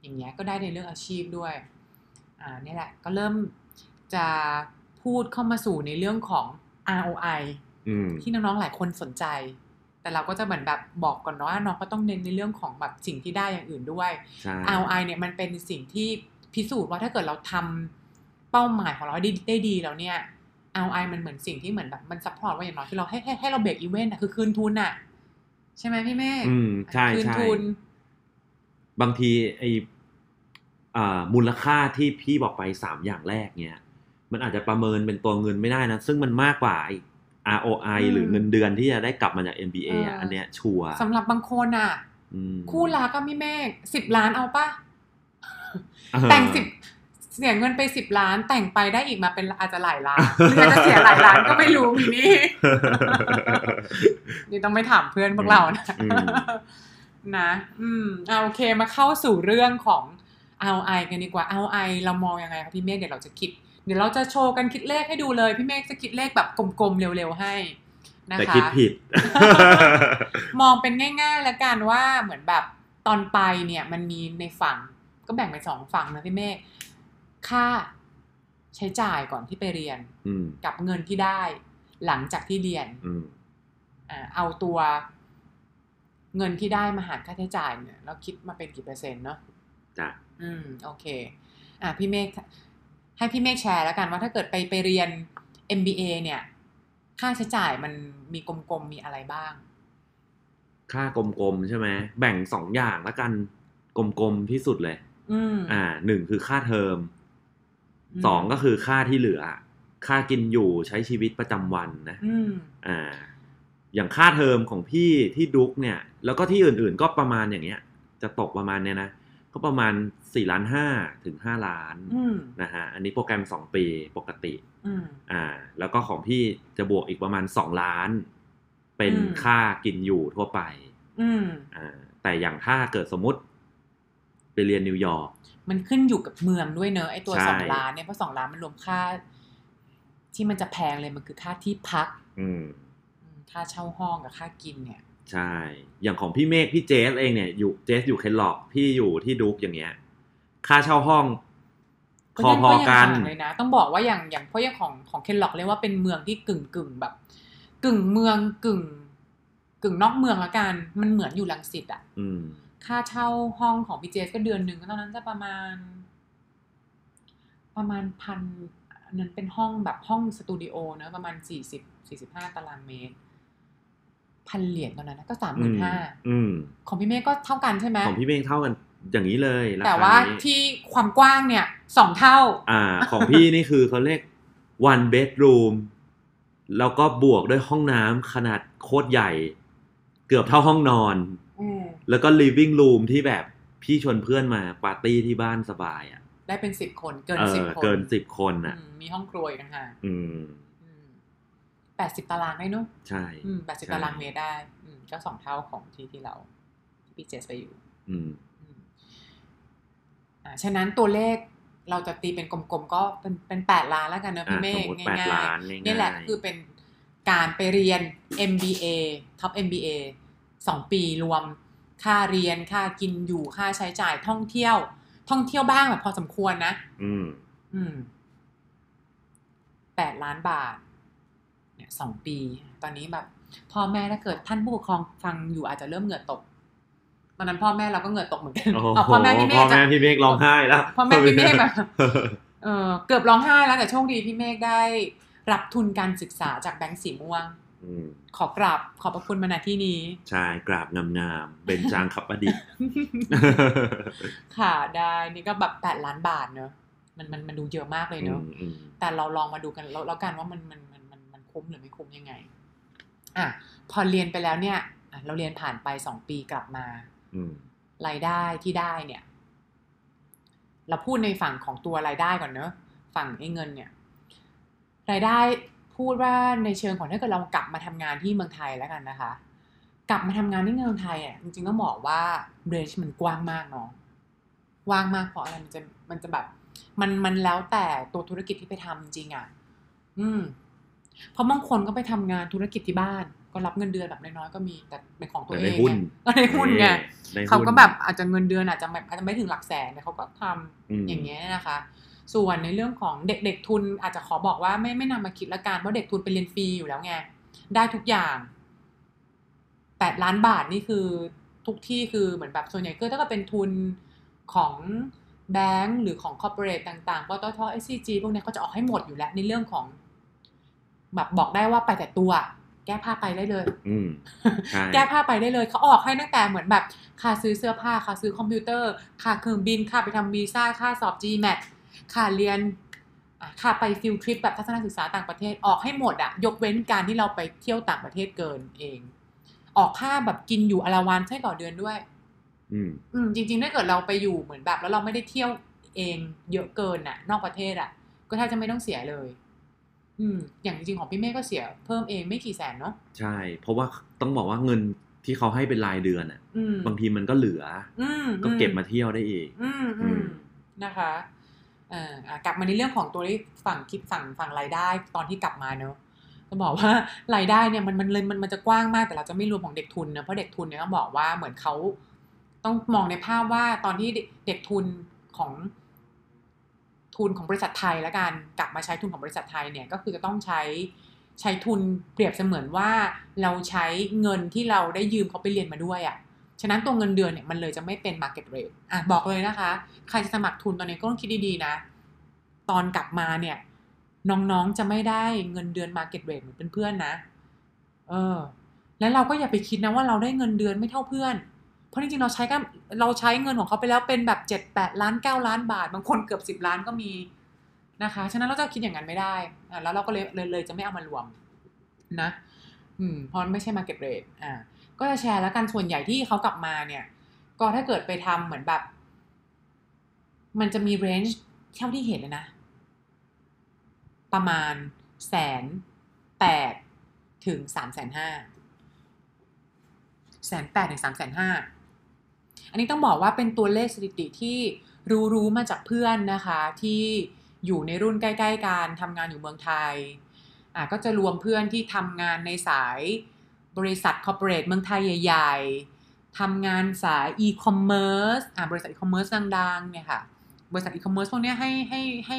Speaker 1: อย่างเงี้ยก็ได้ในเรื่องอาชีพด้วย อ่านี่แหละ ก็เริ่มจะพูดเข้ามาสู่ในเรื่องของ ROI
Speaker 2: อืม
Speaker 1: ที่น้องๆหลายคนสนใจ แต่เราก็จะเหมือนแบบบอกก่อนเนาะว่าน้องก็ต้องเน้นในเรื่องของแบบสิ่งที่ได้อย่างอื่นด้วย
Speaker 2: ใช่
Speaker 1: ROI เนี่ยมันเป็นสิ่งที่พิสูจน์ว่าถ้าเกิดเราทำเป้าหมายของเราได้ได้ดีแล้วเนี่ย ROI มันเหมือนสิ่งที่เหมือนแบบมัน support ว่าอย่างน้อยที่เราให้ให้ให้เรา break even อะคือคืนทุนอะใช่ไหมพี่เมฆ
Speaker 2: อืมใช่
Speaker 1: คืน
Speaker 2: ใช่
Speaker 1: ทุน
Speaker 2: บางทีไออ่ามูลค่าที่พี่บอกไปสามอย่างแรกเนี่ยมันอาจจะประเมินเป็นตัวเงินไม่ได้นะ ซึ่งมันมากกว่าไอ้ ROI
Speaker 1: อืม
Speaker 2: หรือเงินเดือนที่จะได้กลับมาจาก MBA
Speaker 1: เออ
Speaker 2: อะอันเนี้ยชัวร์
Speaker 1: สำหรับบางคนอะ
Speaker 2: อืม
Speaker 1: คู่รักก็พี่เมฆสิบล้านเอาปะ
Speaker 2: เออ
Speaker 1: แต่งสิบ เสียเงินไปสิบล้านแต่งไปได้อีกมาเป็นอาจจะหลายล้านหรืออาจจะเสียหลายล้านก็ไม่รู้มีนี่นี่ต้องไม่ถามเพื่อนพวกเรานะ
Speaker 2: อืม
Speaker 1: นะ อืมเอาโอเคมาเข้าสู่เรื่องของ ROI กันดีกว่า ROI เรามองยังไงคะพี่เมฆเดี๋ยวเราจะคิด เดี๋ยวเราจะโชว์กันคิดเลขให้ดูเลย พี่เมฆจะคิดเลขแบบกลมๆเร็วๆให้นะคะ
Speaker 2: แต่คิดผิด
Speaker 1: มองเป็นง่าย ๆ แล้วกันว่าเหมือนแบบตอนไปเนี่ยมันมีในฝั่งก็แบ่งเป็นสองฝั่งนะพี่เมฆ ค่าใช้จ่ายก่อนที่ไปเรียน
Speaker 2: อืม
Speaker 1: กับเงินที่ได้หลังจากที่เรียน
Speaker 2: อืม
Speaker 1: อ่าเอาตัวเงินที่ได้มาหารค่าใช้จ่ายเนี่ยเราคิดมาเป็นกี่เปอร์เซ็นต์เนาะ
Speaker 2: จ้ะ
Speaker 1: อืม โอเค อะพี่เมฆให้พี่เมฆแชร์แล้วกันว่าถ้าเกิดไปไปเรียน MBA เนี่ย ค่าใช้จ่ายมันมีกลมๆมีอะไรบ้าง
Speaker 2: ค่ากลมๆใช่ไหมแบ่งสองอย่างแล้วกันกลมๆที่สุดเลย
Speaker 1: อืม
Speaker 2: อ่าหนึ่งคือค่าเทอม
Speaker 1: ม
Speaker 2: สองก็คือค่าที่เหลือ ค่ากินอยู่ใช้ชีวิตประจำวันนะ
Speaker 1: อืม
Speaker 2: อ่า อย่างค่าเทอมของพี่ที่ดุกเนี่ย แล้วก็ที่อื่นๆก็ประมาณอย่างเงี้ย จะตกประมาณเนี้ยนะก็ประมาณสี่ล้านห้าถึงห้าล้าน
Speaker 1: อืม
Speaker 2: นะฮะอันนี้โปรแกรมสองปีปกติ
Speaker 1: อืม
Speaker 2: อ่า แล้วก็ของพี่จะบวกอีกประมาณสองล้าน เป็น
Speaker 1: อืม
Speaker 2: ค่ากินอยู่ทั่วไป
Speaker 1: อืม
Speaker 2: อ่าแต่อย่างถ้าเกิดสมมติ ไปเรียนนิวยอร์ก
Speaker 1: มันขึ้นอยู่กับเมืองด้วยเนอะไอตัว
Speaker 2: ใช่
Speaker 1: สองล้านเนี่ยเพราะสองล้านมันรวมค่า ที่มันจะแพงเลยมันคือค่าที่พัก
Speaker 2: อืม
Speaker 1: อืมค่าเช่าห้องกับค่ากินเนี่ย
Speaker 2: ใช่ อย่างของพี่เมฆพี่เจสเองเนี่ยอยู่เจสอยู่เคนล็อกพี่อยู่ที่ดุกอย่างเงี้ย ค่าเช่าห้อง
Speaker 1: ก็
Speaker 2: พอ
Speaker 1: ยัง
Speaker 2: พอ
Speaker 1: ก็ยัง
Speaker 2: กัน
Speaker 1: ต่างเลยนะ ต้องบอกว่าอย่างอย่างเพราะอย่างของของเคนล็อกเรียกว่าเป็นเมืองที่กึ่งกึ่งแบบ กึ่งเมืองกึ่ง กึ่งนอกเมืองละกัน มันเหมือนอยู่ลังสิตอะ
Speaker 2: อืม
Speaker 1: ค่าเช่าห้องของพีเจก็เดือนหนึ่งก็ตอนนั้นจะประมาณ ประมาณพันอันนั้นเป็นห้องแบบห้องสตูดิโอเนอะประมาณสี่สิบสี่สิบห้าตารางเมตรพันเหรียญตอนนั้นนะก็สามหมื่นห้า
Speaker 2: อืม
Speaker 1: ของพี่เมฆก็เท่ากันใช่ไหม
Speaker 2: ของพี่เมฆเท่ากันอย่างนี้เลยรค
Speaker 1: แต่ว่า
Speaker 2: นี้
Speaker 1: ที่ความกว้างเนี่ยสองเท่า
Speaker 2: อ่า ของพี่นี่คือเขาเรียก one bedroom แล้วก็บวกด้วยห้องน้ำขนาดโคตรใหญ่ เกือบเท่าห้องนอน
Speaker 1: อืม
Speaker 2: แล้วก็ living room ที่แบบพี่ชวนเพื่อนมาปาร์ตี้ที่บ้านสบายอะ
Speaker 1: ได้เป็นสิบคนเกิน
Speaker 2: เอ
Speaker 1: สิบ
Speaker 2: อ
Speaker 1: คน
Speaker 2: เกินสิบคนอะ
Speaker 1: อืมมีห้องครัวอีกต่างหาก
Speaker 2: อืม
Speaker 1: แปดสิบตารางได้เนอะ
Speaker 2: ใช่
Speaker 1: แปดสิบ
Speaker 2: ใช่
Speaker 1: ตารางเมตรได้ อืมก็สองเท่าของที่ที่เราที่พี่เจสไปอยู่
Speaker 2: อืม
Speaker 1: อืมอ่าฉะนั้นตัวเลขเราจะตีเป็นกลมๆ ก็เป็นเป็นแปดล้านแล้วกันเนอะ
Speaker 2: อะ
Speaker 1: พี่เม
Speaker 2: สม
Speaker 1: ฆ
Speaker 2: มติ
Speaker 1: ง่
Speaker 2: แปดา
Speaker 1: ย
Speaker 2: ล้านง่าย
Speaker 1: ๆนี่แหละคือเป็นการไปเรียน MBA ท็อป MBA สองปีรวม ค่าเรียนค่ากินอยู่ค่าใช้จ่ายท่องเที่ยว ท่องเที่ยวบ้างแบบพอสมควรนะ
Speaker 2: อืม
Speaker 1: อืมแปดล้านบาท เนี่ยสองปี ตอนนี้แบบ พ่อแม่ถ้าเกิดท่านผู้ปกครองฟังอยู่อาจจะเริ่มเหงื่อตกตอนนั้นพ่อแม่เราก็เหงื่อตกเหมือนกัน
Speaker 2: โอ้โห
Speaker 1: เอาพ่อแม่พี่เม
Speaker 2: พ่อ
Speaker 1: ฆ
Speaker 2: แม่
Speaker 1: จะ
Speaker 2: พี่เมฆร้องไห้แล้ว
Speaker 1: พ่อแม่พี่เมฆแบบเออเกือบร้องไห้แล้วแต่โชคดีพี่เมฆได้ รับทุนการศึกษาจากแบงก์สีม่วง
Speaker 2: อืม
Speaker 1: ขอกราบขอบพระคุณมาณที่นี้
Speaker 2: ใช่กราบงามๆเบญจางขับประดิษฐ์
Speaker 1: ค่ะได้นี่ก็แบบแปดล้านบาทเนอะมันมันมันดูเยอะมากเลยเนอะ
Speaker 2: อืมอืม
Speaker 1: แต่เราลองมาดูกันแล้วแล้วกันว่ามันมันมันมันมันคุ้มหรือไม่คุ้มยังไงอะพอเรียนไปแล้วเนี่ยอะเราเรียนผ่านไปสองปีกลับมา
Speaker 2: อืม
Speaker 1: รายได้ที่ได้เนี่ย เราพูดในฝั่งของตัวรายได้ก่อนเนอะฝั่งไอ้เงินเนี่ย รายได้ พูดว่าในเชิงของถ้าเกิดเรากลับมาทำงานที่เมืองไทยแล้วกันนะคะ กลับมาทำงานที่เมืองไทยอะจริงๆต้องบอกว่าเรนจ์มันกว้างมากเนาะกว้างมากเพราะอะไรมันจะมันจะแบบ มันมันแล้วแต่ตัวธุรกิจที่ไปทำจริงๆอะ อืม เพราะบางคนก็ไปทำงานธุรกิจที่บ้าน ก็รับเงินเดือนแบบน้อยๆก็มีแต่เป็นของตัว
Speaker 2: แต่
Speaker 1: เอ
Speaker 2: ได้
Speaker 1: ง
Speaker 2: หุ้น
Speaker 1: ไงก็ได้หุ้นไง
Speaker 2: ได้หุ้น
Speaker 1: เขาก็แบบอาจจะเงินเดือนอาจจะแบบอาจจะไม่ถึงหลักแสนแต่เขาก็ทำ
Speaker 2: อืม
Speaker 1: อย่างเงี้ยนะคะ ส่วนในเรื่องของเด็กเด็กทุนอาจจะขอบอกว่าไม่ไม่นำมาคิดละกันเพราะเด็กทุนไปเรียนฟรีอยู่แล้วไงได้ทุกอย่างแปดล้านบาทนี่คือทุกที่คือเหมือนแบบส่วนใหญ่ก็ถ้าก็เป็นทุนของแบงก์หรือของ corporate ต่างๆปตท SCG พวกเนี้ยเขาจะออกให้หมดอยู่แล้วในเรื่องของแบบบอกได้ว่าไปแต่ตัว แก้ผ้าไปได้เลย
Speaker 2: อืมใช่
Speaker 1: แก้ผ้าไปได้เลยเขาออกให้ตั้งแต่เหมือนแบบค่าซื้อเสื้อผ้าค่าซื้อคอมพิวเตอร์ค่าเครื่องบินค่าไปทำวีซ่าค่าสอบ GMAT ค่าเรียนอะค่าไปฟิลทริปแบบทัศนศึกษาต่างประเทศออกให้หมดอะยกเว้นการที่เราไปเที่ยวต่างประเทศเกินเอง ออกค่าแบบกินอยู่อลาวันใช่ต่อเดือนด้วย
Speaker 2: อืม
Speaker 1: อืมจริงๆถ้าเกิดเราไปอยู่เหมือนแบบ แล้วเราไม่ได้เที่ยวเองเยอะเกินน่ะนอกประเทศอะก็แทบจะไม่ต้องเสียเลย อืม อย่างจริงๆของพี่เมฆก็เสียเพิ่มเองไม่กี่แสนเนาะ
Speaker 2: ใช่ เพราะว่าต้องบอกว่าเงินที่เขาให้เป็นรายเดือนอะ
Speaker 1: อืม
Speaker 2: บางทีมันก็เหลือ
Speaker 1: อืม
Speaker 2: ก็เก็บมาเที่ยวได้อีก
Speaker 1: อืม
Speaker 2: อื
Speaker 1: อื
Speaker 2: ม
Speaker 1: มนะคะเอ่ออะ กลับมาในเรื่องของตัวที่ฝั่งคิดฝั่งฝั่งรายได้ตอนที่กลับมาเนอะจะบอกว่ารายได้เนี่ยมันมันเลยมันมันจะกว้างมากแต่เราจะไม่รวมของเด็กทุนนะเพราะเด็กทุนเนี่ยต้องบอกว่าเหมือนเขาต้องมองในภาพว่าตอนที่เด็กทุนของทุนของบริษัทไทยแล้วกันกลับมาใช้ทุนของบริษัทไทยเนี่ยก็คือจะต้องใช้ใช้ทุนเปรียบเสมือนว่าเราใช้เงินที่เราได้ยืมเขาไปเรียนมาด้วยอะ่ะ ฉะนั้นตัวเงินเดือนเนี่ยมันเลยจะไม่เป็น market rate อะบอกเลยนะคะ ใครจะสมัครทุนตอนนี้ก็ต้องคิดดีๆนะ ตอนกลับมาเนี่ย น้องๆจะไม่ได้เงินเดือน market rate เหมือนเพื่อนๆนะ เออ แล้วเราก็อย่าไปคิดนะว่าเราได้เงินเดือนไม่เท่าเพื่อน เพราะจริงๆเราใช้กันเราใช้เงินของเขาไปแล้วเป็นแบบเจ็ดแปดล้านเก้าล้านบาท บางคนเกือบสิบล้านก็มีนะคะ ฉะนั้นเราจะคิดอย่างนั้นไม่ได้ แล้วเราก็เลยเลยเลยจะไม่เอามารวมนะ อืมเพราะไม่ใช่ market rate อ่า ก็จะแชร์แล้วกันส่วนใหญ่ที่เขากลับมาเนี่ย ก็ถ้าเกิดไปทำเหมือนแบบ มันจะมีเรนจ์เท่าที่เห็นเลยนะ ประมาณแสนแปดถึงสามแสนห้าแสนแปดถึงสามแสนห้าอันนี้ต้องบอกว่าเป็นตัวเลขสถิติที่รู้รู้มาจากเพื่อนนะคะ ที่อยู่ในรุ่นใกล้ ๆ กันทำงานอยู่เมืองไทยอะก็จะรวมเพื่อนที่ทำงานในสาย บริษัท corporate เมืองไทยใหญ่ๆทำงานสายอีคอมเมิร์ซอะบริษัทอีคอมเมิร์ซดังๆเนี่ยค่ะ บริษัทอีคอมเมิร์ซพวกเนี้ยให้ให้ให้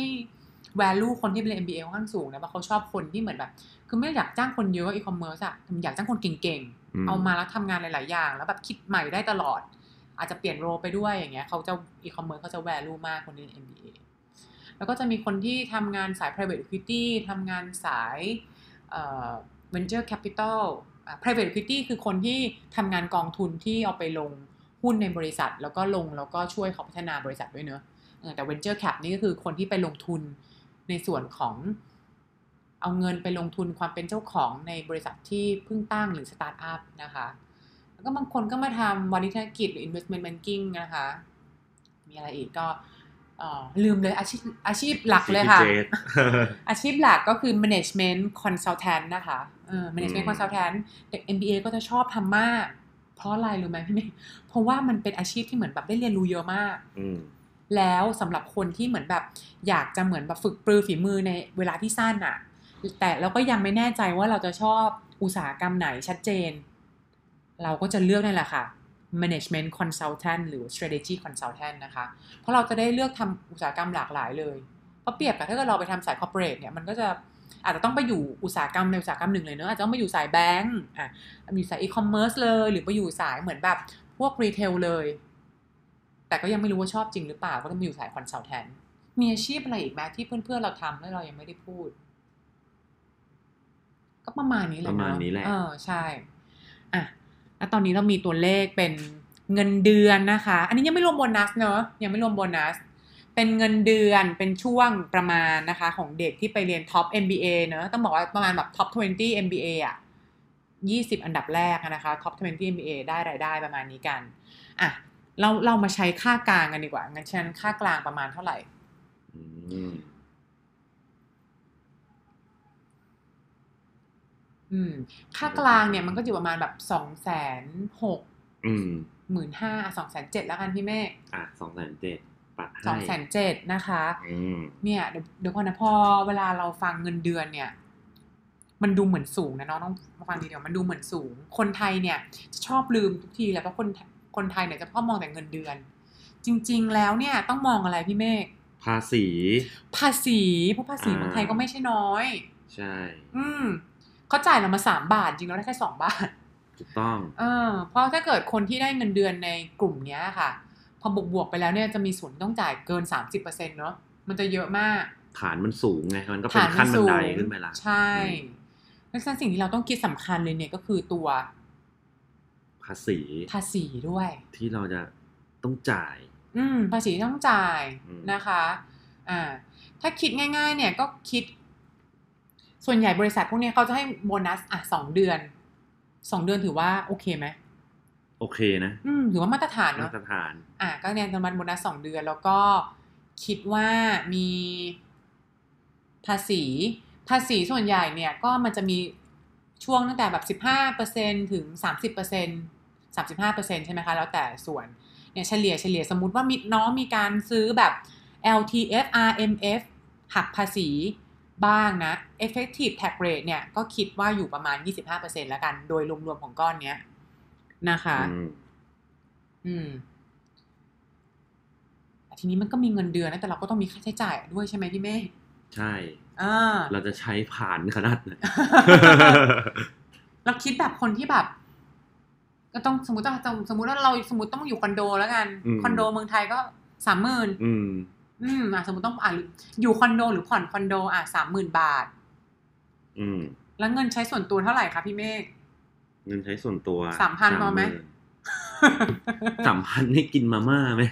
Speaker 1: value คนที่เป็น MBA ค่อนข้างสูงนะเพราะเขาชอบคนที่เหมือนแบบ คือไม่ได้อยากจ้างคนเยอะอีคอมเมิร์ซอะแต่อยากจ้างคนเก่ง
Speaker 2: อืม
Speaker 1: ๆเอามาแล้วทำงานหลาย ๆ อย่าง แล้วแบบคิดใหม่ได้ตลอด อาจจะเปลี่ยน role ไปด้วยอย่างเงี้ยเขาจะอีคอมเมิร์ซเขาจะ value มากคนที่ MBA แล้วก็จะมีคนที่ทำงานสาย private equity ทำงานสายเอ่อ venture capital อะ private equity คือคนที่ทำงานกองทุนที่เอาไปลงหุ้นในบริษัท แล้วก็ลงแล้วก็ช่วยเขาพัฒนาบริษัทด้วยเนอะเออแต่ venture cap นี่ก็คือคนที่ไปลงทุนในส่วนของเอาเงินไปลงทุนความเป็นเจ้าของในบริษัทที่เพิ่งตั้งหรือสตาร์ทอัพนะคะแล้วก็บางคนก็มาทำวานิธกิจหรือ investment banking นะคะ มีอะไรอีกก็เอ่อลืมเลยอาชีพอาชีพหลักเลยค่ะ
Speaker 2: CPJ
Speaker 1: อาชีพหลักก็คือ management consultant นะคะ เออ management
Speaker 2: อืม
Speaker 1: consultant เด็ก MBA ก็จะชอบทำมาก เพราะอะไรรู้ไหมพี่เมย์เพราะว่ามันเป็นอาชีพที่เหมือนแบบได้เรียนรู้เยอะมาก
Speaker 2: อืม
Speaker 1: แล้วสำหรับคนที่เหมือนแบบอยากจะเหมือนแบบฝึกปรือฝีมือในเวลาที่สั้นอะแต่เราก็ยังไม่แน่ใจว่าเราจะชอบอุตสาหกรรมไหนชัดเจน เราก็จะเลือกนั่นแหละค่ะ management consultant หรือ strategy consultant นะคะ เพราะเราจะได้เลือกทำอุตสาหกรรมหลากหลายเลย เพราะเปรียบกับถ้าเกิดเราไปทำสาย corporate เนี่ย มันก็จะ อาจจะต้องไปอยู่อุตสาหกรรมในอุตสาหกรรมหนึ่งเลยเนอะอาจจะต้องไปอยู่สายแบงก์อะอยู่สาย e-commerce เลยหรือไปอยู่สายเหมือนแบบพวก retail เลย แต่ก็ยังไม่รู้ว่าชอบจริงหรือเปล่าก็ต้องมีอยู่สาย consultant มีอาชีพอะไรอีกไหมที่เพื่อนๆเราทำแล้วเรายังไม่ได้พูด ก็ประมาณนี้แหละ
Speaker 2: ประ
Speaker 1: เน
Speaker 2: มาณ
Speaker 1: อะ
Speaker 2: นี้แหละ
Speaker 1: เออใช่อะแล้วตอนนี้เรามีตัวเลขเป็นเงินเดือนนะคะ อันนี้ยังไม่รวมโบนัสเนอะยังไม่รวมโบนัส เป็นเงินเดือนเป็นช่วงประมาณนะคะ ของเด็กที่ไปเรียนท็อป MBA เนอะต้องบอกว่าประมาณแบบท็อป 20 MBA อะ20 อันดับแรกนะคะท็อป 20 MBA ได้รายได้ประมาณนี้กันอะเราเรามาใช้ค่ากลางกันดีกว่างั้นฉันค่ากลางประมาณเท่าไหร่
Speaker 2: อืม
Speaker 1: ค่ากลางเนี่ยมันก็อยู่ประมาณแบบสองแสนหกหมื่นห้าสองแสนเจ็ดแล้วกันพี่เมฆ
Speaker 2: อะสองแสนเจ็ด ปะ
Speaker 1: สองแส
Speaker 2: ให้
Speaker 1: นเจ็ดนะคะ
Speaker 2: อืม
Speaker 1: เนี่ยเดี๋ยวเดี๋ยวก่อนนะพอเวลาเราฟังเงินเดือนเนี่ย มันดูเหมือนสูงนะน้องต้องฟังดีเดียวมันดูเหมือนสูง คนไทยเนี่ยจะชอบลืมทุกทีแหละเพราะคนคนไทยเนี่ยจะชอบมองแต่เงินเดือน จริง ๆ แล้วเนี่ยต้องมองอะไรพี่เมฆ
Speaker 2: ภาษี
Speaker 1: ภาษีเพราะภาษี
Speaker 2: อ่า
Speaker 1: เมืองไทยก็ไม่ใช่น้อย
Speaker 2: ใช่
Speaker 1: อืมเขาจ่ายเรามาสามบาทจริงเราได้แค่สองบาท
Speaker 2: ถูกต้อง
Speaker 1: เออเพราะถ้าเกิดคนที่ได้เงินเดือนในกลุ่มเนี้ยค่ะ พอบวกบวกๆไปแล้วเนี่ยจะมีส่วนที่ต้องจ่ายเกินสามสิบเปอร์เซ็นเนาะมันจะเยอะมาก
Speaker 2: ฐานมันสูงไงมันก็เป็นขั้นบันไดขึ้นไปละ
Speaker 1: ใช่ดังนั้นสิ่งที่เราต้องคิดสำคัญเลยเนี่ยก็คือตัว
Speaker 2: ภาษี
Speaker 1: ภาษีด้วย
Speaker 2: ที่เราจะต้องจ่าย
Speaker 1: อืม ภาษีที่ต้องจ่าย
Speaker 2: อืม
Speaker 1: นะคะอ่าถ้าคิดง่าย ๆ เนี่ยก็คิด ส่วนใหญ่บริษัทพวกเนี้ยเขาจะให้โบนัสอะสองเดือนสองเดือนถือว่าโอเคไหม
Speaker 2: โอเคนะ
Speaker 1: อืมถือว่ามาตรฐาน
Speaker 2: มา
Speaker 1: เนาะ
Speaker 2: ตรฐาน
Speaker 1: อะก็เนี่ยจะมาโบนัสสองเดือน แล้วก็คิดว่ามีภาษี ภาษีส่วนใหญ่เนี่ยก็มันจะมีช่วงตั้งแต่แบบสิบห้าเปอร์เซ็นถึงสามสิบเปอร์เซ็นสามสิบห้าเปอร์เซ็นใช่ไหมคะ แล้วแต่ส่วนเนี่ยเฉลี่ยเฉลี่ยสมมุติว่ามีน้องมีการซื้อแบบ LTF RMF หักภาษีบ้างนะ effective tax rate เนี่ยก็คิดว่าอยู่ประมาณ 25%แล้วกัน โดยรวมๆของก้อนเนี้ย นะคะ
Speaker 2: อืม
Speaker 1: อืมทีนี้มันก็มีเงินเดือนนะแต่เราก็ต้องมีค่าใช้จ่ายด้วยใช่ไหมพี่เมฆ
Speaker 2: ใช่
Speaker 1: อ่า
Speaker 2: เราจะใช้ผ่านขนาดไหน
Speaker 1: เราคิดแบบคนที่แบบก็ต้องสมมติว่าสมมติว่าเราสมมติต้องอยู่คอนโดแล้วกัน
Speaker 2: อืม
Speaker 1: คอนโดเมืองไทยก็สามหมื่น
Speaker 2: อืม
Speaker 1: อืมอะสมมติต้องอะอยู่คอนโดหรือผ่อนคอนโด อะสามหมื่นบาท
Speaker 2: อืม
Speaker 1: แล้วเงินใช้ส่วนตัวเท่าไหร่คะพี่เมฆ
Speaker 2: เงินใช้ส่วนตัว
Speaker 1: 3,000พอไหม
Speaker 2: สามพันให้กินมาม่าไหม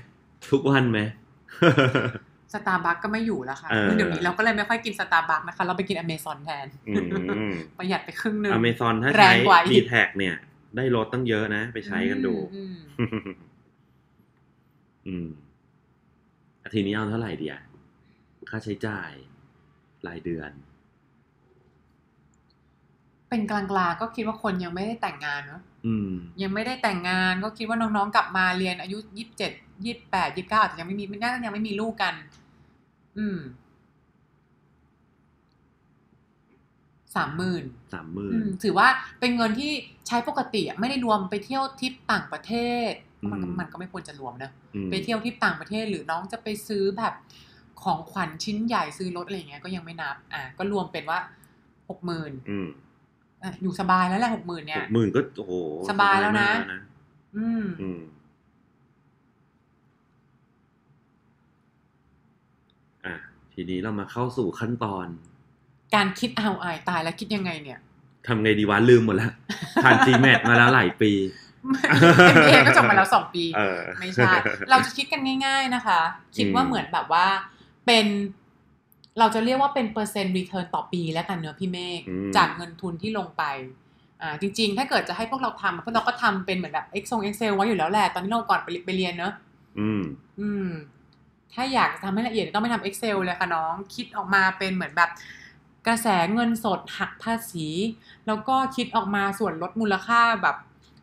Speaker 2: ทุกวันไหม
Speaker 1: สตาร์บัคก็ไม่อยู่แล้วค่ะ
Speaker 2: เออ
Speaker 1: เดี๋ยวนี้เราก็เลยไม่ค่อยกินสตาร์บัคนะคะ เราไปกินอเมซอนแทน
Speaker 2: อืม
Speaker 1: ประหยัดไปครึ่งหนึ่ง
Speaker 2: อเมซอน
Speaker 1: แรงกว่าอีก
Speaker 2: ถ้าใช้ dtac เนี่ย ได้ลดตั้งเยอะนะ ไปใช้กันดู
Speaker 1: อืม
Speaker 2: อืมอะทีนี้เอาเท่าไหร่ดีอะค่าใช้จ่าย รายเดือน
Speaker 1: เป็นกลางๆก็คิดว่าคนยังไม่ได้แต่งงานเนาะ
Speaker 2: อืม
Speaker 1: ยังไม่ได้แต่งงานก็คิดว่าน้องๆกลับมาเรียนอายุยี่สิบเจ็ดยี่สิบแปดยี่สิบเก้าอาจจะยังไม่มีน่าจะยังไม่มีลูกกัน อืมสามหมื่น
Speaker 2: สามหมื่น
Speaker 1: ถือว่าเป็นเงินที่ใช้ปกติอะไม่ได้รวมไปเที่ยวทริปต่างประเทศ มันก็
Speaker 2: อืม
Speaker 1: มันก็ไม่ควรจะรวมนะ
Speaker 2: อืม
Speaker 1: ไปเที่ยวทริปต่างประเทศหรือน้องจะไปซื้อแบบของขวัญชิ้นใหญ่ซื้อรถอะไรอย่างเงี้ยก็ยังไม่นับ อะก็รวมเป็นว่าหกหมื่น
Speaker 2: อืม
Speaker 1: อะอยู่สบายแล้วแหละหกหมื่นเนี่
Speaker 2: ห
Speaker 1: ย
Speaker 2: กหมื่นก็โอ้โห
Speaker 1: สบายแล้วนะ
Speaker 2: มาก
Speaker 1: อืม
Speaker 2: อืมอะทีนี้เรามาเข้าสู่ขั้นตอน
Speaker 1: การคิดเอาอายตายแล้วคิดยังไงเนี่ย
Speaker 2: ทำไงดีวะลืมหมดแล้วผ่าน GMAT มาแล้วหลายปี
Speaker 1: เอ็มเอก็จบมาแล้วสองปี
Speaker 2: เออ
Speaker 1: ไม่ใช่ เราจะคิดกันง่าย ๆนะคะ คิดว่า
Speaker 2: อืม
Speaker 1: เหมือนแบบว่าเป็น เราจะเรียกว่าเป็นเปอร์เซ็นต์ return ต่อปีแล้วกันเนอะพี่เมฆ
Speaker 2: อืม
Speaker 1: จากเงินทุนที่ลงไปอ่าจริง ๆ ถ้าเกิดจะให้พวกเราทำพวกเราก็ทำเป็นเหมือนแบบ Excel Excel ไว้อยู่แล้วแหละตอนที่เราก่อนไปไปเรียนเนอะ
Speaker 2: อืม
Speaker 1: อืม ถ้าอยากจะทำให้ละเอียดต้องไปทำ Excel เลยค่ะน้อง คิดออกมาเป็นเหมือนแบบกระแสเงินสดหักภาษี แล้วก็คิดออกมาส่วนลดมูลค่าแบบ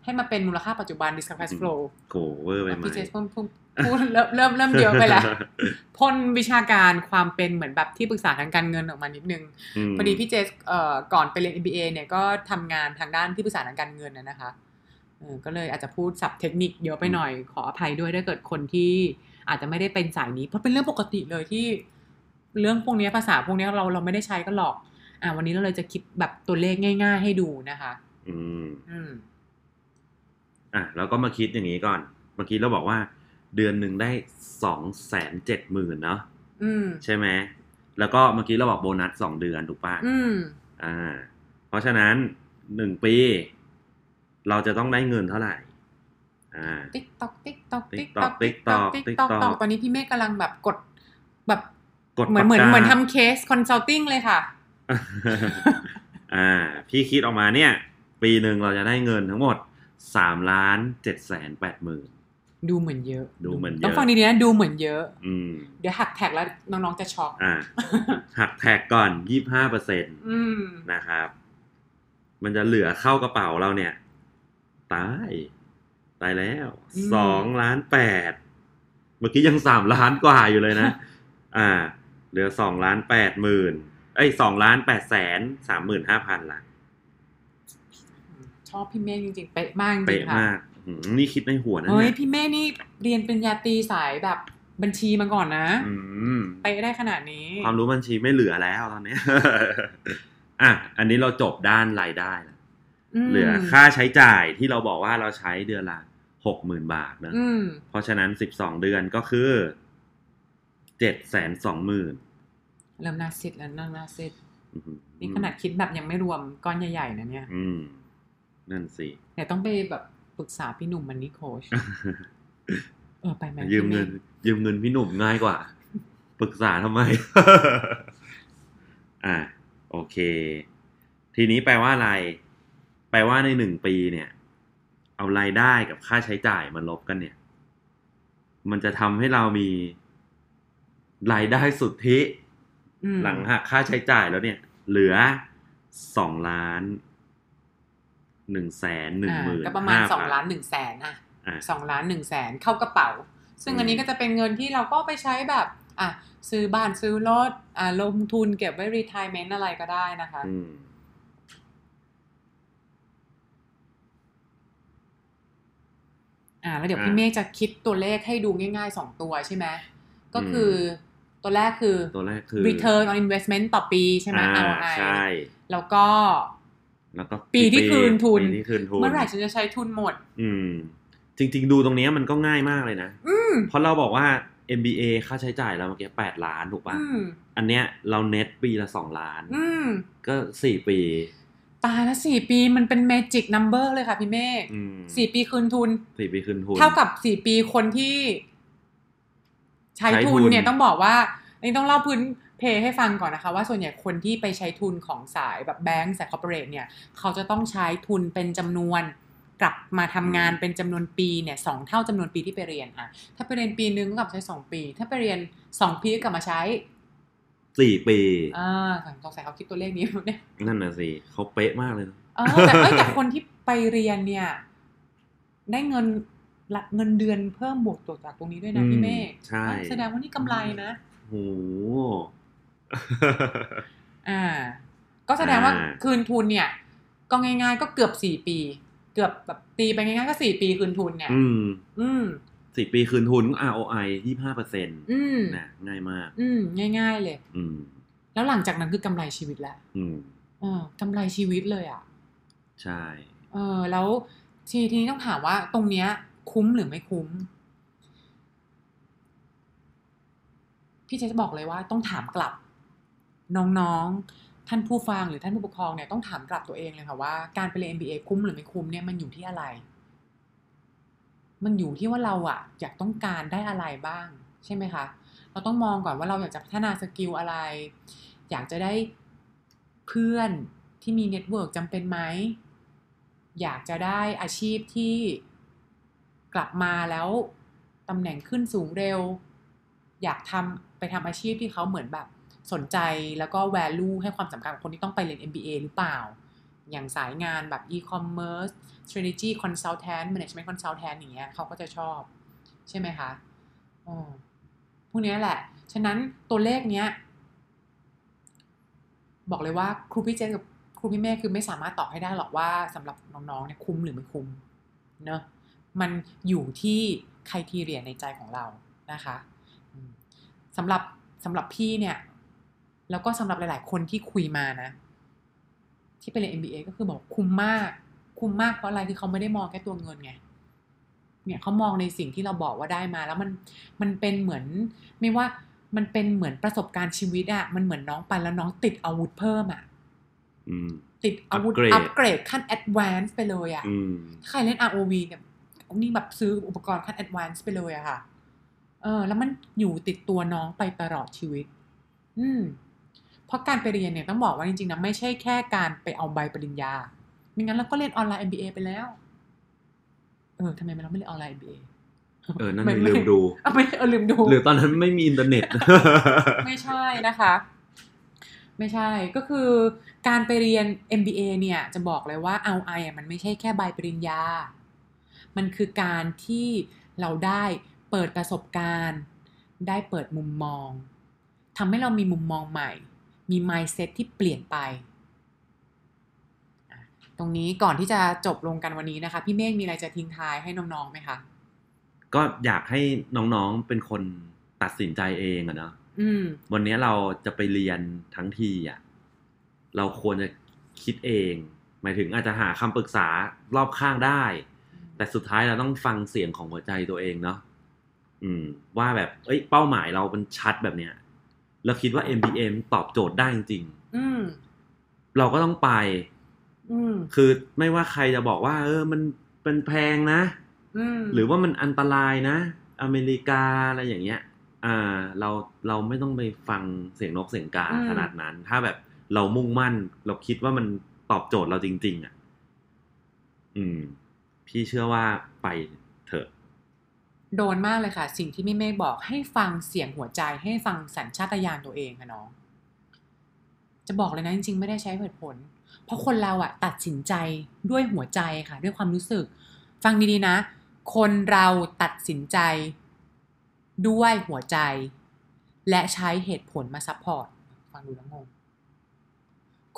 Speaker 1: ให้มาเป็นมูลค่าปัจจุบัน discount cash flow
Speaker 2: โกเวอร์ไปไหม
Speaker 1: พี่เจสพูดพูดพูดเริ่มเริ่มเริ่มเยอะไปแล้วพ่นวิชาการความเป็นเหมือนแบบที่ปรึกษาทางการเงินออกมานิดนึง
Speaker 2: ม
Speaker 1: พอดีพี่เจสเอ่อก่อนไปเรียน MBA เนี่ยก็ทำงานทางด้านที่ปรึกษาทางการเงินนะนะคะเออก็เลยอาจจะพูดศัพท์เทคนิคเยอะไปหน่อยขออภัยด้วยถ้าเกิดคนที่อาจจะไม่ได้เป็นสายนี้เพราะเป็นเรื่องปกติเลยที่เรื่องพวกนี้ภาษาพวกนี้เราเราไม่ได้ใช้กันหรอก อ่าวันนี้เราเลยจะคิดแบบตัวเลขง่าย ๆ ให้ดูนะคะ
Speaker 2: อืม
Speaker 1: อืม
Speaker 2: อะแล้วก็มาคิดอย่างนี้ก่อน เมื่อกี้เราบอกว่า เดือนหนึ่งได้สองแสนเจ็ดหมื่นเนาะ
Speaker 1: อืม
Speaker 2: ใช่ไหมแล้วก็เมื่อกี้เราบอกโบนัสสองเดือนถูกป่ะ
Speaker 1: อืม
Speaker 2: อ่า เพราะฉะนั้นหนึ่งปี เราจะต้องได้เงินเท่าไหร่อ่า
Speaker 1: ติ๊กตอกติ๊กตอก
Speaker 2: ติ๊ก
Speaker 1: ตอก ติ๊กตอก
Speaker 2: ติ๊ก
Speaker 1: ตอก ติ๊กตอก
Speaker 2: ติ๊ก
Speaker 1: ตอก ตอนนี้พี่เมฆกำลังแบบกดแบบ
Speaker 2: กด
Speaker 1: เหมือนเหมือน
Speaker 2: ปากกา
Speaker 1: เหมือนทำ case consulting เลยค่ะ
Speaker 2: อ่า พี่คิดออกมาเนี่ย ปีหนึ่งเราจะได้เงินทั้งหมด สามล้านเจ็ดแสนแปดหมื่น
Speaker 1: ดูเหมือนเยอะ
Speaker 2: ดูเหมือนเยอะ
Speaker 1: ต้องฟังดีๆนะดูเหมือนเยอะ
Speaker 2: อืม
Speaker 1: เดี๋ยวหัก tax แล้วน้องๆจะช็อก
Speaker 2: อ่า หัก tax ก่อนยี่ห้าเปอร์เซ็นต์
Speaker 1: อืม
Speaker 2: นะครับ มันจะเหลือเข้ากระเป๋าเราเนี่ย ตาย ตายแล้ว
Speaker 1: อืม
Speaker 2: สองล้านแปด เมื่อกี้ยังสามล้านกว่าอยู่เลยนะ อ่า เหลือสองล้านแปดหมื่น เอ้ยสองล้านแปดแสนสามหมื่นห้าพันละ
Speaker 1: ชอบพี่เมฆจริงๆเป๊ะมากจริ
Speaker 2: เป๊ะ
Speaker 1: งๆค่ะ
Speaker 2: มากอืมนี่คิดในหัวนะ
Speaker 1: เฮ้ย
Speaker 2: เนี่ย
Speaker 1: พี่เมฆนี่เรียนปริญญาตรีสายแบบบัญชีมาก่อนนะ
Speaker 2: อืม
Speaker 1: เป๊ะได้ขนาดนี้
Speaker 2: ความรู้บัญชีไม่เหลือแล้วตอนนี้อะอันนี้เราจบด้านรายได้แล้ว
Speaker 1: ม
Speaker 2: เหลือค่าใช้จ่ายที่เราบอกว่าเราใช้เดือนละหกหมื่นบาทนะ
Speaker 1: อืม
Speaker 2: เพราะฉะนั้นสิบสองเดือนก็คือเจ็ดแสนสองหมื่น
Speaker 1: เริ่มน่าซิดแล้วน่าน่าซิดนี่ขนาดคิดแบบยังไม่รวมก้อนใหญ่ๆนะเนี่ย
Speaker 2: อืม นั่นสิ
Speaker 1: เดี๋ยวต้องไปแบบปรึกษาพี่หนุ่มมันนี่โคชเออไปไหม
Speaker 2: ยืมเงิน
Speaker 1: พี่
Speaker 2: ยืมเงินพี่หนุ่มง่ายกว่า ปรึกษาทำไม อะโอเค ทีนี้แปลว่าอะไร แปลว่าในหนึ่งปีเนี่ย เอารายได้กับค่าใช้จ่ายมาลบกันเนี่ย มันจะทำให้เรามีรายได้สุทธิ
Speaker 1: อืม
Speaker 2: หลังหักค่าใช้จ่ายแล้วเนี่ย เหลือสองล้าน หนึ่งแสนหนึ่งหมื่น
Speaker 1: อ่าก็ประมาณสองล้านหนึ่งแสนอะ
Speaker 2: อะ
Speaker 1: สองล้านหนึ่งแสนเข้ากระเป๋า ซึ่ง
Speaker 2: อืม
Speaker 1: อันนี้ก็จะเป็นเงินที่เราก็ไปใช้แบบอะซื้อบ้านซื้อรถอ่าลงทุนเก็บไว้ retirement อะไรก็ได้นะคะ
Speaker 2: อืม
Speaker 1: อ่าแล้วเดี๋ยว
Speaker 2: อ่า
Speaker 1: พี่เมฆจะคิดตัวเลขให้ดูง่ายๆสองตัวใช่ไหมก็คืออตัวแรกคือ
Speaker 2: ตัวแรกคือ
Speaker 1: return on investment ต่อปีใช่ไหม
Speaker 2: อ่า
Speaker 1: ROI
Speaker 2: ใช่
Speaker 1: แล้วก็
Speaker 2: แล้วก็
Speaker 1: ปีที่คืนทุน
Speaker 2: ปีที่คืนทุน
Speaker 1: เมื่อไหร่ฉันจะใช้ทุนหมด
Speaker 2: อืม จริง ๆ ดูตรงเนี้ยมันก็ง่ายมากเลยนะ
Speaker 1: อืม
Speaker 2: เพราะเราบอกว่า MBA ค่าใช้จ่ายเราเมื่อกี้แปดล้านถูกป่ะ
Speaker 1: อืม
Speaker 2: อันเนี้ยเราเน็ตปีละสองล้าน
Speaker 1: อืม
Speaker 2: ก็สี่ปี
Speaker 1: ตายแล้วสี่ปีมันเป็น magic number เลยค่ะพี่เมฆ
Speaker 2: อืม
Speaker 1: สี่ปีคืนทุน
Speaker 2: สี่ปีคืนทุน
Speaker 1: เท่ากับสี่ปีคนที่ ใช้
Speaker 2: ใช้ทุ
Speaker 1: ทุ
Speaker 2: น
Speaker 1: นเนี่ยต้องบอกว่าอันนี้ต้องเล่าพื้น เพให้ฟังก่อนนะคะว่าส่วนใหญ่คนที่ไปใช้ทุนของสายแบบแบงก์สาย corporate เนี่ยเขาจะต้องใช้ทุนเป็นจำนวนกลับมาทำงานเป็นจำนวนปีเนี่ยสองเท่าจำนวนปีที่ไปเรียนอะถ้าไปเรียนปีนึงก็กลับใช้สองปี ถ้าไปเรียนสองปีก็กลับมาใช้
Speaker 2: สี่ปี
Speaker 1: อ่าสงสัยเขาคิดตัวเลขนี้เนี่ย
Speaker 2: นั่นน่ะสิเขาเป๊ะมากเลยนะ
Speaker 1: เออแต่เอ้ยแต่คนที่ไปเรียนเนี่ย ได้เงินละเงินเดือนเพิ่มบวกตัวจากตรงนี้ด้วยนะพี่เมฆ
Speaker 2: ใช่
Speaker 1: อะแสดงว่านี่กำไรนะ
Speaker 2: โห
Speaker 1: อ่า ก็แสดงว่า
Speaker 2: อ่า
Speaker 1: คืนทุนเนี่ย ก็ง่าย ๆ ก็เกือบสี่ปี เกือบแบบตีไปง่ายๆก็สี่ปีคืนทุนเนี่ย
Speaker 2: อืม
Speaker 1: อืม
Speaker 2: สี่ปีคืนทุนก็ ROI ยี่ห้าเปอร์เซ็นต์
Speaker 1: อืม
Speaker 2: นะง่ายมาก
Speaker 1: อืม ง่าย ๆ เลย
Speaker 2: อืม
Speaker 1: แล้วหลังจากนั้นคือกำไรชีวิตแล้ว
Speaker 2: อืม
Speaker 1: เออกำไรชีวิตเลยอะ
Speaker 2: ใช่
Speaker 1: เออ แล้วทีทีนี้ต้องถามว่าตรงเนี้ย คุ้มหรือไม่คุ้ม พี่เจจะบอกเลยว่าต้องถามกลับ น้องๆ ท่านผู้ฟังหรือท่านผู้ปกครองเนี่ยต้องถามกลับตัวเองเลยค่ะว่าการไปเรียน MBA คุ้มหรือไม่คุ้มเนี่ยมันอยู่ที่อะไร มันอยู่ที่ว่าเราอะอยากต้องการได้อะไรบ้าง ใช่ไหมคะ เราต้องมองก่อนว่าเราอยากจะพัฒนา skill อะไร อยากจะได้เพื่อนที่มี network จำเป็นไหม อยากจะได้อาชีพที่กลับมาแล้วตำแหน่งขึ้นสูงเร็ว อยากทำไปทำอาชีพที่เขาเหมือนแบบ สนใจแล้วก็ value ให้ความสำคัญกับคนที่ต้องไปเรียน MBA หรือเปล่า อย่างสายงานแบบ e-commerce strategy consultant management consultant อย่างเงี้ยเขาก็จะชอบ ใช่ไหมคะอ๋อพวกนี้แหละ ฉะนั้นตัวเลขเนี้ย บอกเลยว่าครูพี่เจนกับครูพี่เมฆคือไม่สามารถตอบให้ได้หรอกว่าสำหรับน้องๆเนี่ยคุ้มหรือไม่คุ้มเนอะมันอยู่ที่ใครทีเรียนในใจของเรานะคะสำหรับสำหรับพี่เนี่ย แล้วก็สำหรับหลาย ๆ คนที่คุยมานะ ที่ไปเรียน MBA ก็คือบอกคุ้มมาก คุ้มมากเพราะอะไรคือเขาไม่ได้มองแค่ตัวเงินไงเนี่ยเขามองในสิ่งที่เราบอกว่าได้มา แล้วมันมันเป็นเหมือน ไม่ว่ามันเป็นเหมือนประสบการณ์ชีวิตอะมันเหมือนน้องไปแล้วน้องติดอาวุธเพิ่มอะ
Speaker 2: อืม
Speaker 1: ติดอาวุธ
Speaker 2: Upgrade
Speaker 1: อัปเกรดขั้น advance ไปเลยอะ
Speaker 2: อืม
Speaker 1: ถ้าใครเล่น ROV เนี่ยนี่แบบซื้ออุปกรณ์ขั้นแอดวานซ์ไปเลยอะค่ะ เออ แล้วมันอยู่ติดตัวน้องไปตลอดชีวิต อืม เพราะการไปเรียนเนี่ยต้องบอกว่าจริงๆนะไม่ใช่แค่การไปเอาใบปริญญาไม่งั้นเราก็เรียนออนไลน์ MBA ไปแล้ว เออทำไมเราไม่เรียนออนไลน์ MBA
Speaker 2: เออ นั่น
Speaker 1: ไม่
Speaker 2: ลืมดู
Speaker 1: เอาไม่เออลืมดู
Speaker 2: หรือตอนนั้นไม่มีอินเทอร์เน็ต
Speaker 1: ไม่ใช่นะคะ ไม่ใช่ ก็คือการไปเรียน MBA เนี่ยจะบอกเลยว่าเอาไอะมันไม่ใช่แค่ใบปริญญา มันคือการที่เราได้เปิดประสบการณ์ ได้เปิดมุมมองทำให้เรามีมุมมองใหม่ มี mindset ที่เปลี่ยนไปอะตรงนี้ก่อนที่จะจบลงกันวันนี้นะคะ พี่เมฆมีอะไรจะทิ้งท้ายให้น้องๆไหมคะ
Speaker 2: ก็อยากให้น้องๆเป็นคนตัดสินใจเองอะเนาะ
Speaker 1: อืม
Speaker 2: วันนี้เราจะไปเรียนทั้งทีอะเราควรจะคิดเอง หมายถึงอาจจะหาคำปรึกษารอบข้างได้ แต่สุดท้ายเราต้องฟังเสียงของหัวใจตัวเองเนาะอืม ว่าแบบ เอ้ย เป้าหมายเรามันชัดแบบเนี้ย เราคิดว่า MBA มันตอบโจทย์ได้จริง
Speaker 1: อืม
Speaker 2: ๆเราก็ต้องไป
Speaker 1: อืม
Speaker 2: คือไม่ว่าใครจะบอกว่า เออ มันเป็นแพงนะ
Speaker 1: อืม
Speaker 2: หรือว่ามันอันตรายนะ อเมริกาอะไรอย่างเงี้ย อ่า เราเราไม่ต้องไปฟังเสียงนกเสียงกา
Speaker 1: อืม
Speaker 2: ขนาดนั้น ถ้าแบบเรามุ่งมั่น เราคิดว่ามันตอบโจทย์เราจริง ๆ อะ อืม พี่เชื่อว่าไปเถอะ
Speaker 1: โดนมากเลยค่ะ สิ่งที่พี่เมฆบอกให้ฟังเสียงหัวใจให้ฟังสัญชาตญาณตัวเองค่ะน้อง จะบอกเลยนะจริงๆ ไม่ได้ใช้เหตุผล เพราะคนเราอะตัดสินใจด้วยหัวใจค่ะ ด้วยความรู้สึก ฟังดีๆนะ คนเราตัดสินใจ ด้วยหัวใจ และใช้เหตุผลมา support ฟังดูแล้วงง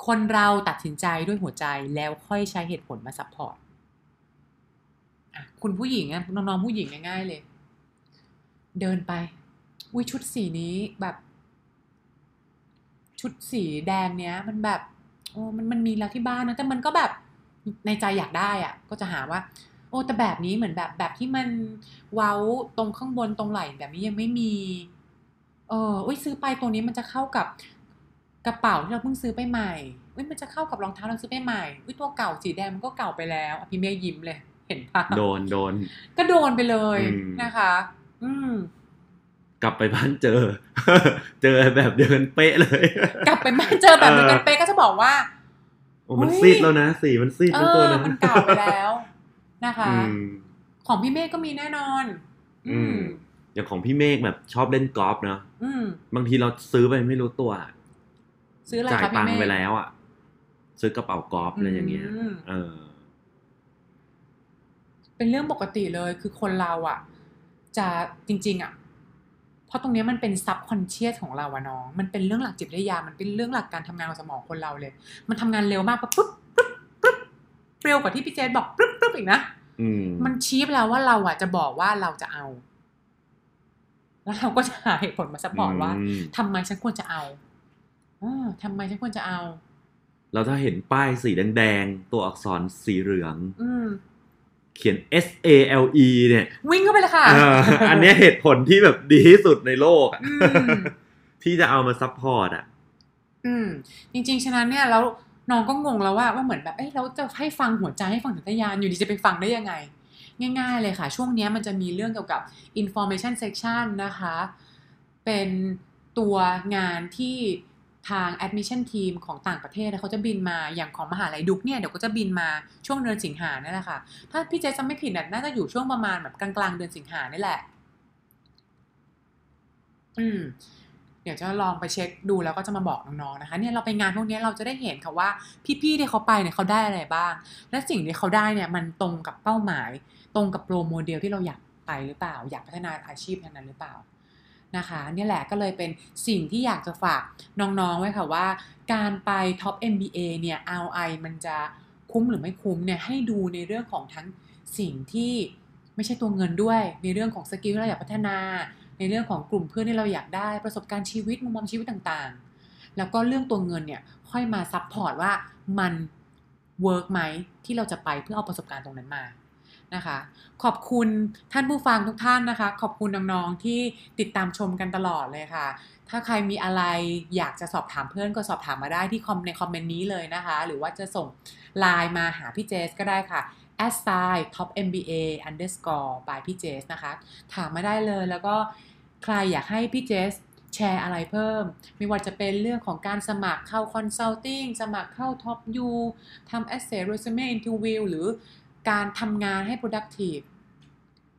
Speaker 1: คนเราตัดสินใจด้วยหัวใจแล้วค่อยใช้เหตุผลมา support คุณผู้หญิงอะน้องๆผู้หญิงง่ายๆเลย เดินไปอุ้ยชุดสีนี้แบบ ชุดสีแดงเนี้ย มันแบบ โอ้มันมันมีแล้วที่บ้านนะแต่มันก็แบบในใจอยากได้อะก็จะหาว่า โอ้แต่แบบนี้เหมือนแบบแบบที่มันเว้าตรงข้างบนตรงไหล่แบบนี้ยังไม่มี เอออุ้ยซื้อไปตัวนี้มันจะเข้ากับกระเป๋าที่เราเพิ่งซื้อไปใหม่อุ้ยมันจะเข้ากับรองเท้าเราซื้อไปใหม่อุ้ยตัวเก่าสีแดงมันก็เก่าไปแล้วอะพี่เมย์ยิ้มเลย เห็นปะ
Speaker 2: โดนโดน
Speaker 1: ก็โดนไปเลย
Speaker 2: อืม
Speaker 1: นะคะ อืม
Speaker 2: กลับไปบ้านเจอ เจอแบบเดียวกันเป๊ะเลย
Speaker 1: กลับไปบ้านเจอแบบเดียวกัน
Speaker 2: เออ
Speaker 1: เป๊ะก็จะบอกว่า
Speaker 2: โอ้มัน
Speaker 1: อุ๊ย
Speaker 2: ซีดแล้วนะสีมันซีด
Speaker 1: เอ
Speaker 2: ทั้งตัว
Speaker 1: อ
Speaker 2: นะ
Speaker 1: มันเก่าไปแล้วนะคะ
Speaker 2: อืม
Speaker 1: ของพี่เมฆก็มีแน่นอน อื
Speaker 2: อื
Speaker 1: ม
Speaker 2: มอย่างของพี่เมฆแบบชอบเล่นกอล์ฟเนาะ
Speaker 1: อืม
Speaker 2: บางทีเราซื้อไปไม่รู้ตัว
Speaker 1: ซื้ออะไร
Speaker 2: จ่าย
Speaker 1: คะ
Speaker 2: ตั
Speaker 1: พี่
Speaker 2: ง
Speaker 1: เม
Speaker 2: ค์
Speaker 1: ฆ
Speaker 2: ไปแล้วอะ ซื้อกระเป๋ากอล์ฟอะไรอย่างเงี้ย
Speaker 1: อืม
Speaker 2: เออ
Speaker 1: เป็นเรื่องปกติเลยคือคนเราอะจะจริงๆอะเพราะตรงเนี้ยมันเป็น subconscious ของเราอะน้อง มันเป็นเรื่องหลักจิตวิทยา มันเป็นเรื่องหลักการทำงานของสมองคนเราเลย มันทำงานเร็วมากปะปุ๊บปุ๊บปุ๊บเร็วกว่าที่พี่เจนบอกปุ๊บปุ๊บอีกนะ
Speaker 2: อืม
Speaker 1: มันชี้ไปแล้วว่าเราอะจะบอกว่าเราจะเอา แล้วเราก็จะหาเหตุผลมา support ว่า
Speaker 2: อืม
Speaker 1: ทำไมฉันควรจะเอาเออทำไมฉันควรจะเอา
Speaker 2: แล้วถ้าเห็นป้ายสีแดงๆตัวอักษรสีเหลือง
Speaker 1: อืม
Speaker 2: เขียน S A L E เนี่ย
Speaker 1: วิ่งเข้าไปเลยค่ะ
Speaker 2: เอออันเนี้ยเหตุผลที่แบบดีที่สุดในโลกอะ
Speaker 1: อืม
Speaker 2: ที่จะเอามา support อะ
Speaker 1: อืม จริง ๆ ฉะนั้นเนี่ยแล้วน้องก็งงแล้วว่าว่าเหมือนแบบ เอ้ยเราจะให้ฟังหัวใจให้ฟังสัญชาตญาณอยู่ดีจะไปฟังได้ยังไง ง่าย ๆ เลยค่ะ ช่วงเนี้ยมันจะมีเรื่องเกี่ยวกับ information session นะคะ เป็นตัวงานที่ ทาง admission team ของต่างประเทศเขาจะบินมาอย่างของมหาลัยดุกเนี่ยเดี๋ยวก็จะบินมาช่วงเดือนสิงหาเนี่ยแหละค่ะ ถ้าพี่เจจำไม่ผิดน่าจะอยู่ช่วงประมาณแบบกลางๆเดือนสิงหานี่แหละ อืมเดี๋ยวจะลองไปเช็คดูแล้วก็จะมาบอกน้องๆนะคะ เนี่ยเราไปงานพวกนี้เราจะได้เห็นค่ะว่าพี่ๆที่เขาไปเนี่ยเขาได้อะไรบ้าง และสิ่งที่เขาได้เนี่ยมันตรงกับเป้าหมาย ตรงกับ role model ที่เราอยากไปหรือเปล่า อยากพัฒนาอาชีพนั้นหรือเปล่า นะคะเนี่ยแหละก็เลยเป็นสิ่งที่อยากจะฝากน้องๆไว้ค่ะว่า การไปท็อป MBA เนี่ย ROI มันจะคุ้มหรือไม่คุ้มเนี่ยให้ดูในเรื่องของทั้งสิ่งที่ไม่ใช่ตัวเงินด้วย ในเรื่องของ skill ที่เราอยากพัฒนา ในเรื่องของกลุ่มเพื่อนที่เราอยากได้ประสบการณ์ชีวิตมุมมองชีวิตต่างๆ แล้วก็เรื่องตัวเงินเนี่ยค่อยมา support ว่ามัน work ไหมที่เราจะไปเพื่อเอาประสบการณ์ตรงนั้นมา นะคะ ขอบคุณท่านผู้ฟังทุกท่านนะคะ ขอบคุณน้องๆที่ติดตามชมกันตลอดเลยค่ะ ถ้าใครมีอะไรอยากจะสอบถามเพิ่มก็สอบถามมาได้ที่ com ใน comment นี้เลยนะคะ หรือว่าจะส่งไลน์มาหาพี่เจสก็ได้ค่ะ s i top mba underscore by พี่เจสนะคะ ถามมาได้เลยแล้วก็ใครอยากให้พี่เจสแชร์อะไรเพิ่ม ไม่ว่าจะเป็นเรื่องของการสมัครเข้า consulting สมัครเข้า top u ทำ essay resume interview หรือ การทำงานให้ productive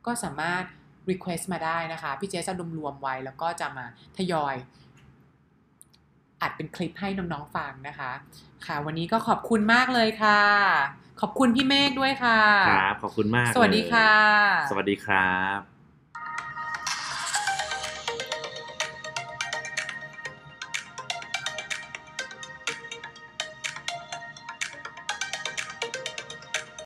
Speaker 1: ก็สามารถ request มาได้นะคะ พี่เจจะรวมๆไว้แล้วก็จะมาทยอยอัดเป็นคลิปให้น้องๆฟังนะคะ ค่ะ วันนี้ก็ขอบคุณมากเลยค่ะ ขอบคุณพี่เมฆด้วยค่ะ
Speaker 2: ครับ ขอบคุณมาก
Speaker 1: สวัสดี
Speaker 2: เลย
Speaker 1: ค่ะ
Speaker 2: สวัสดีครับ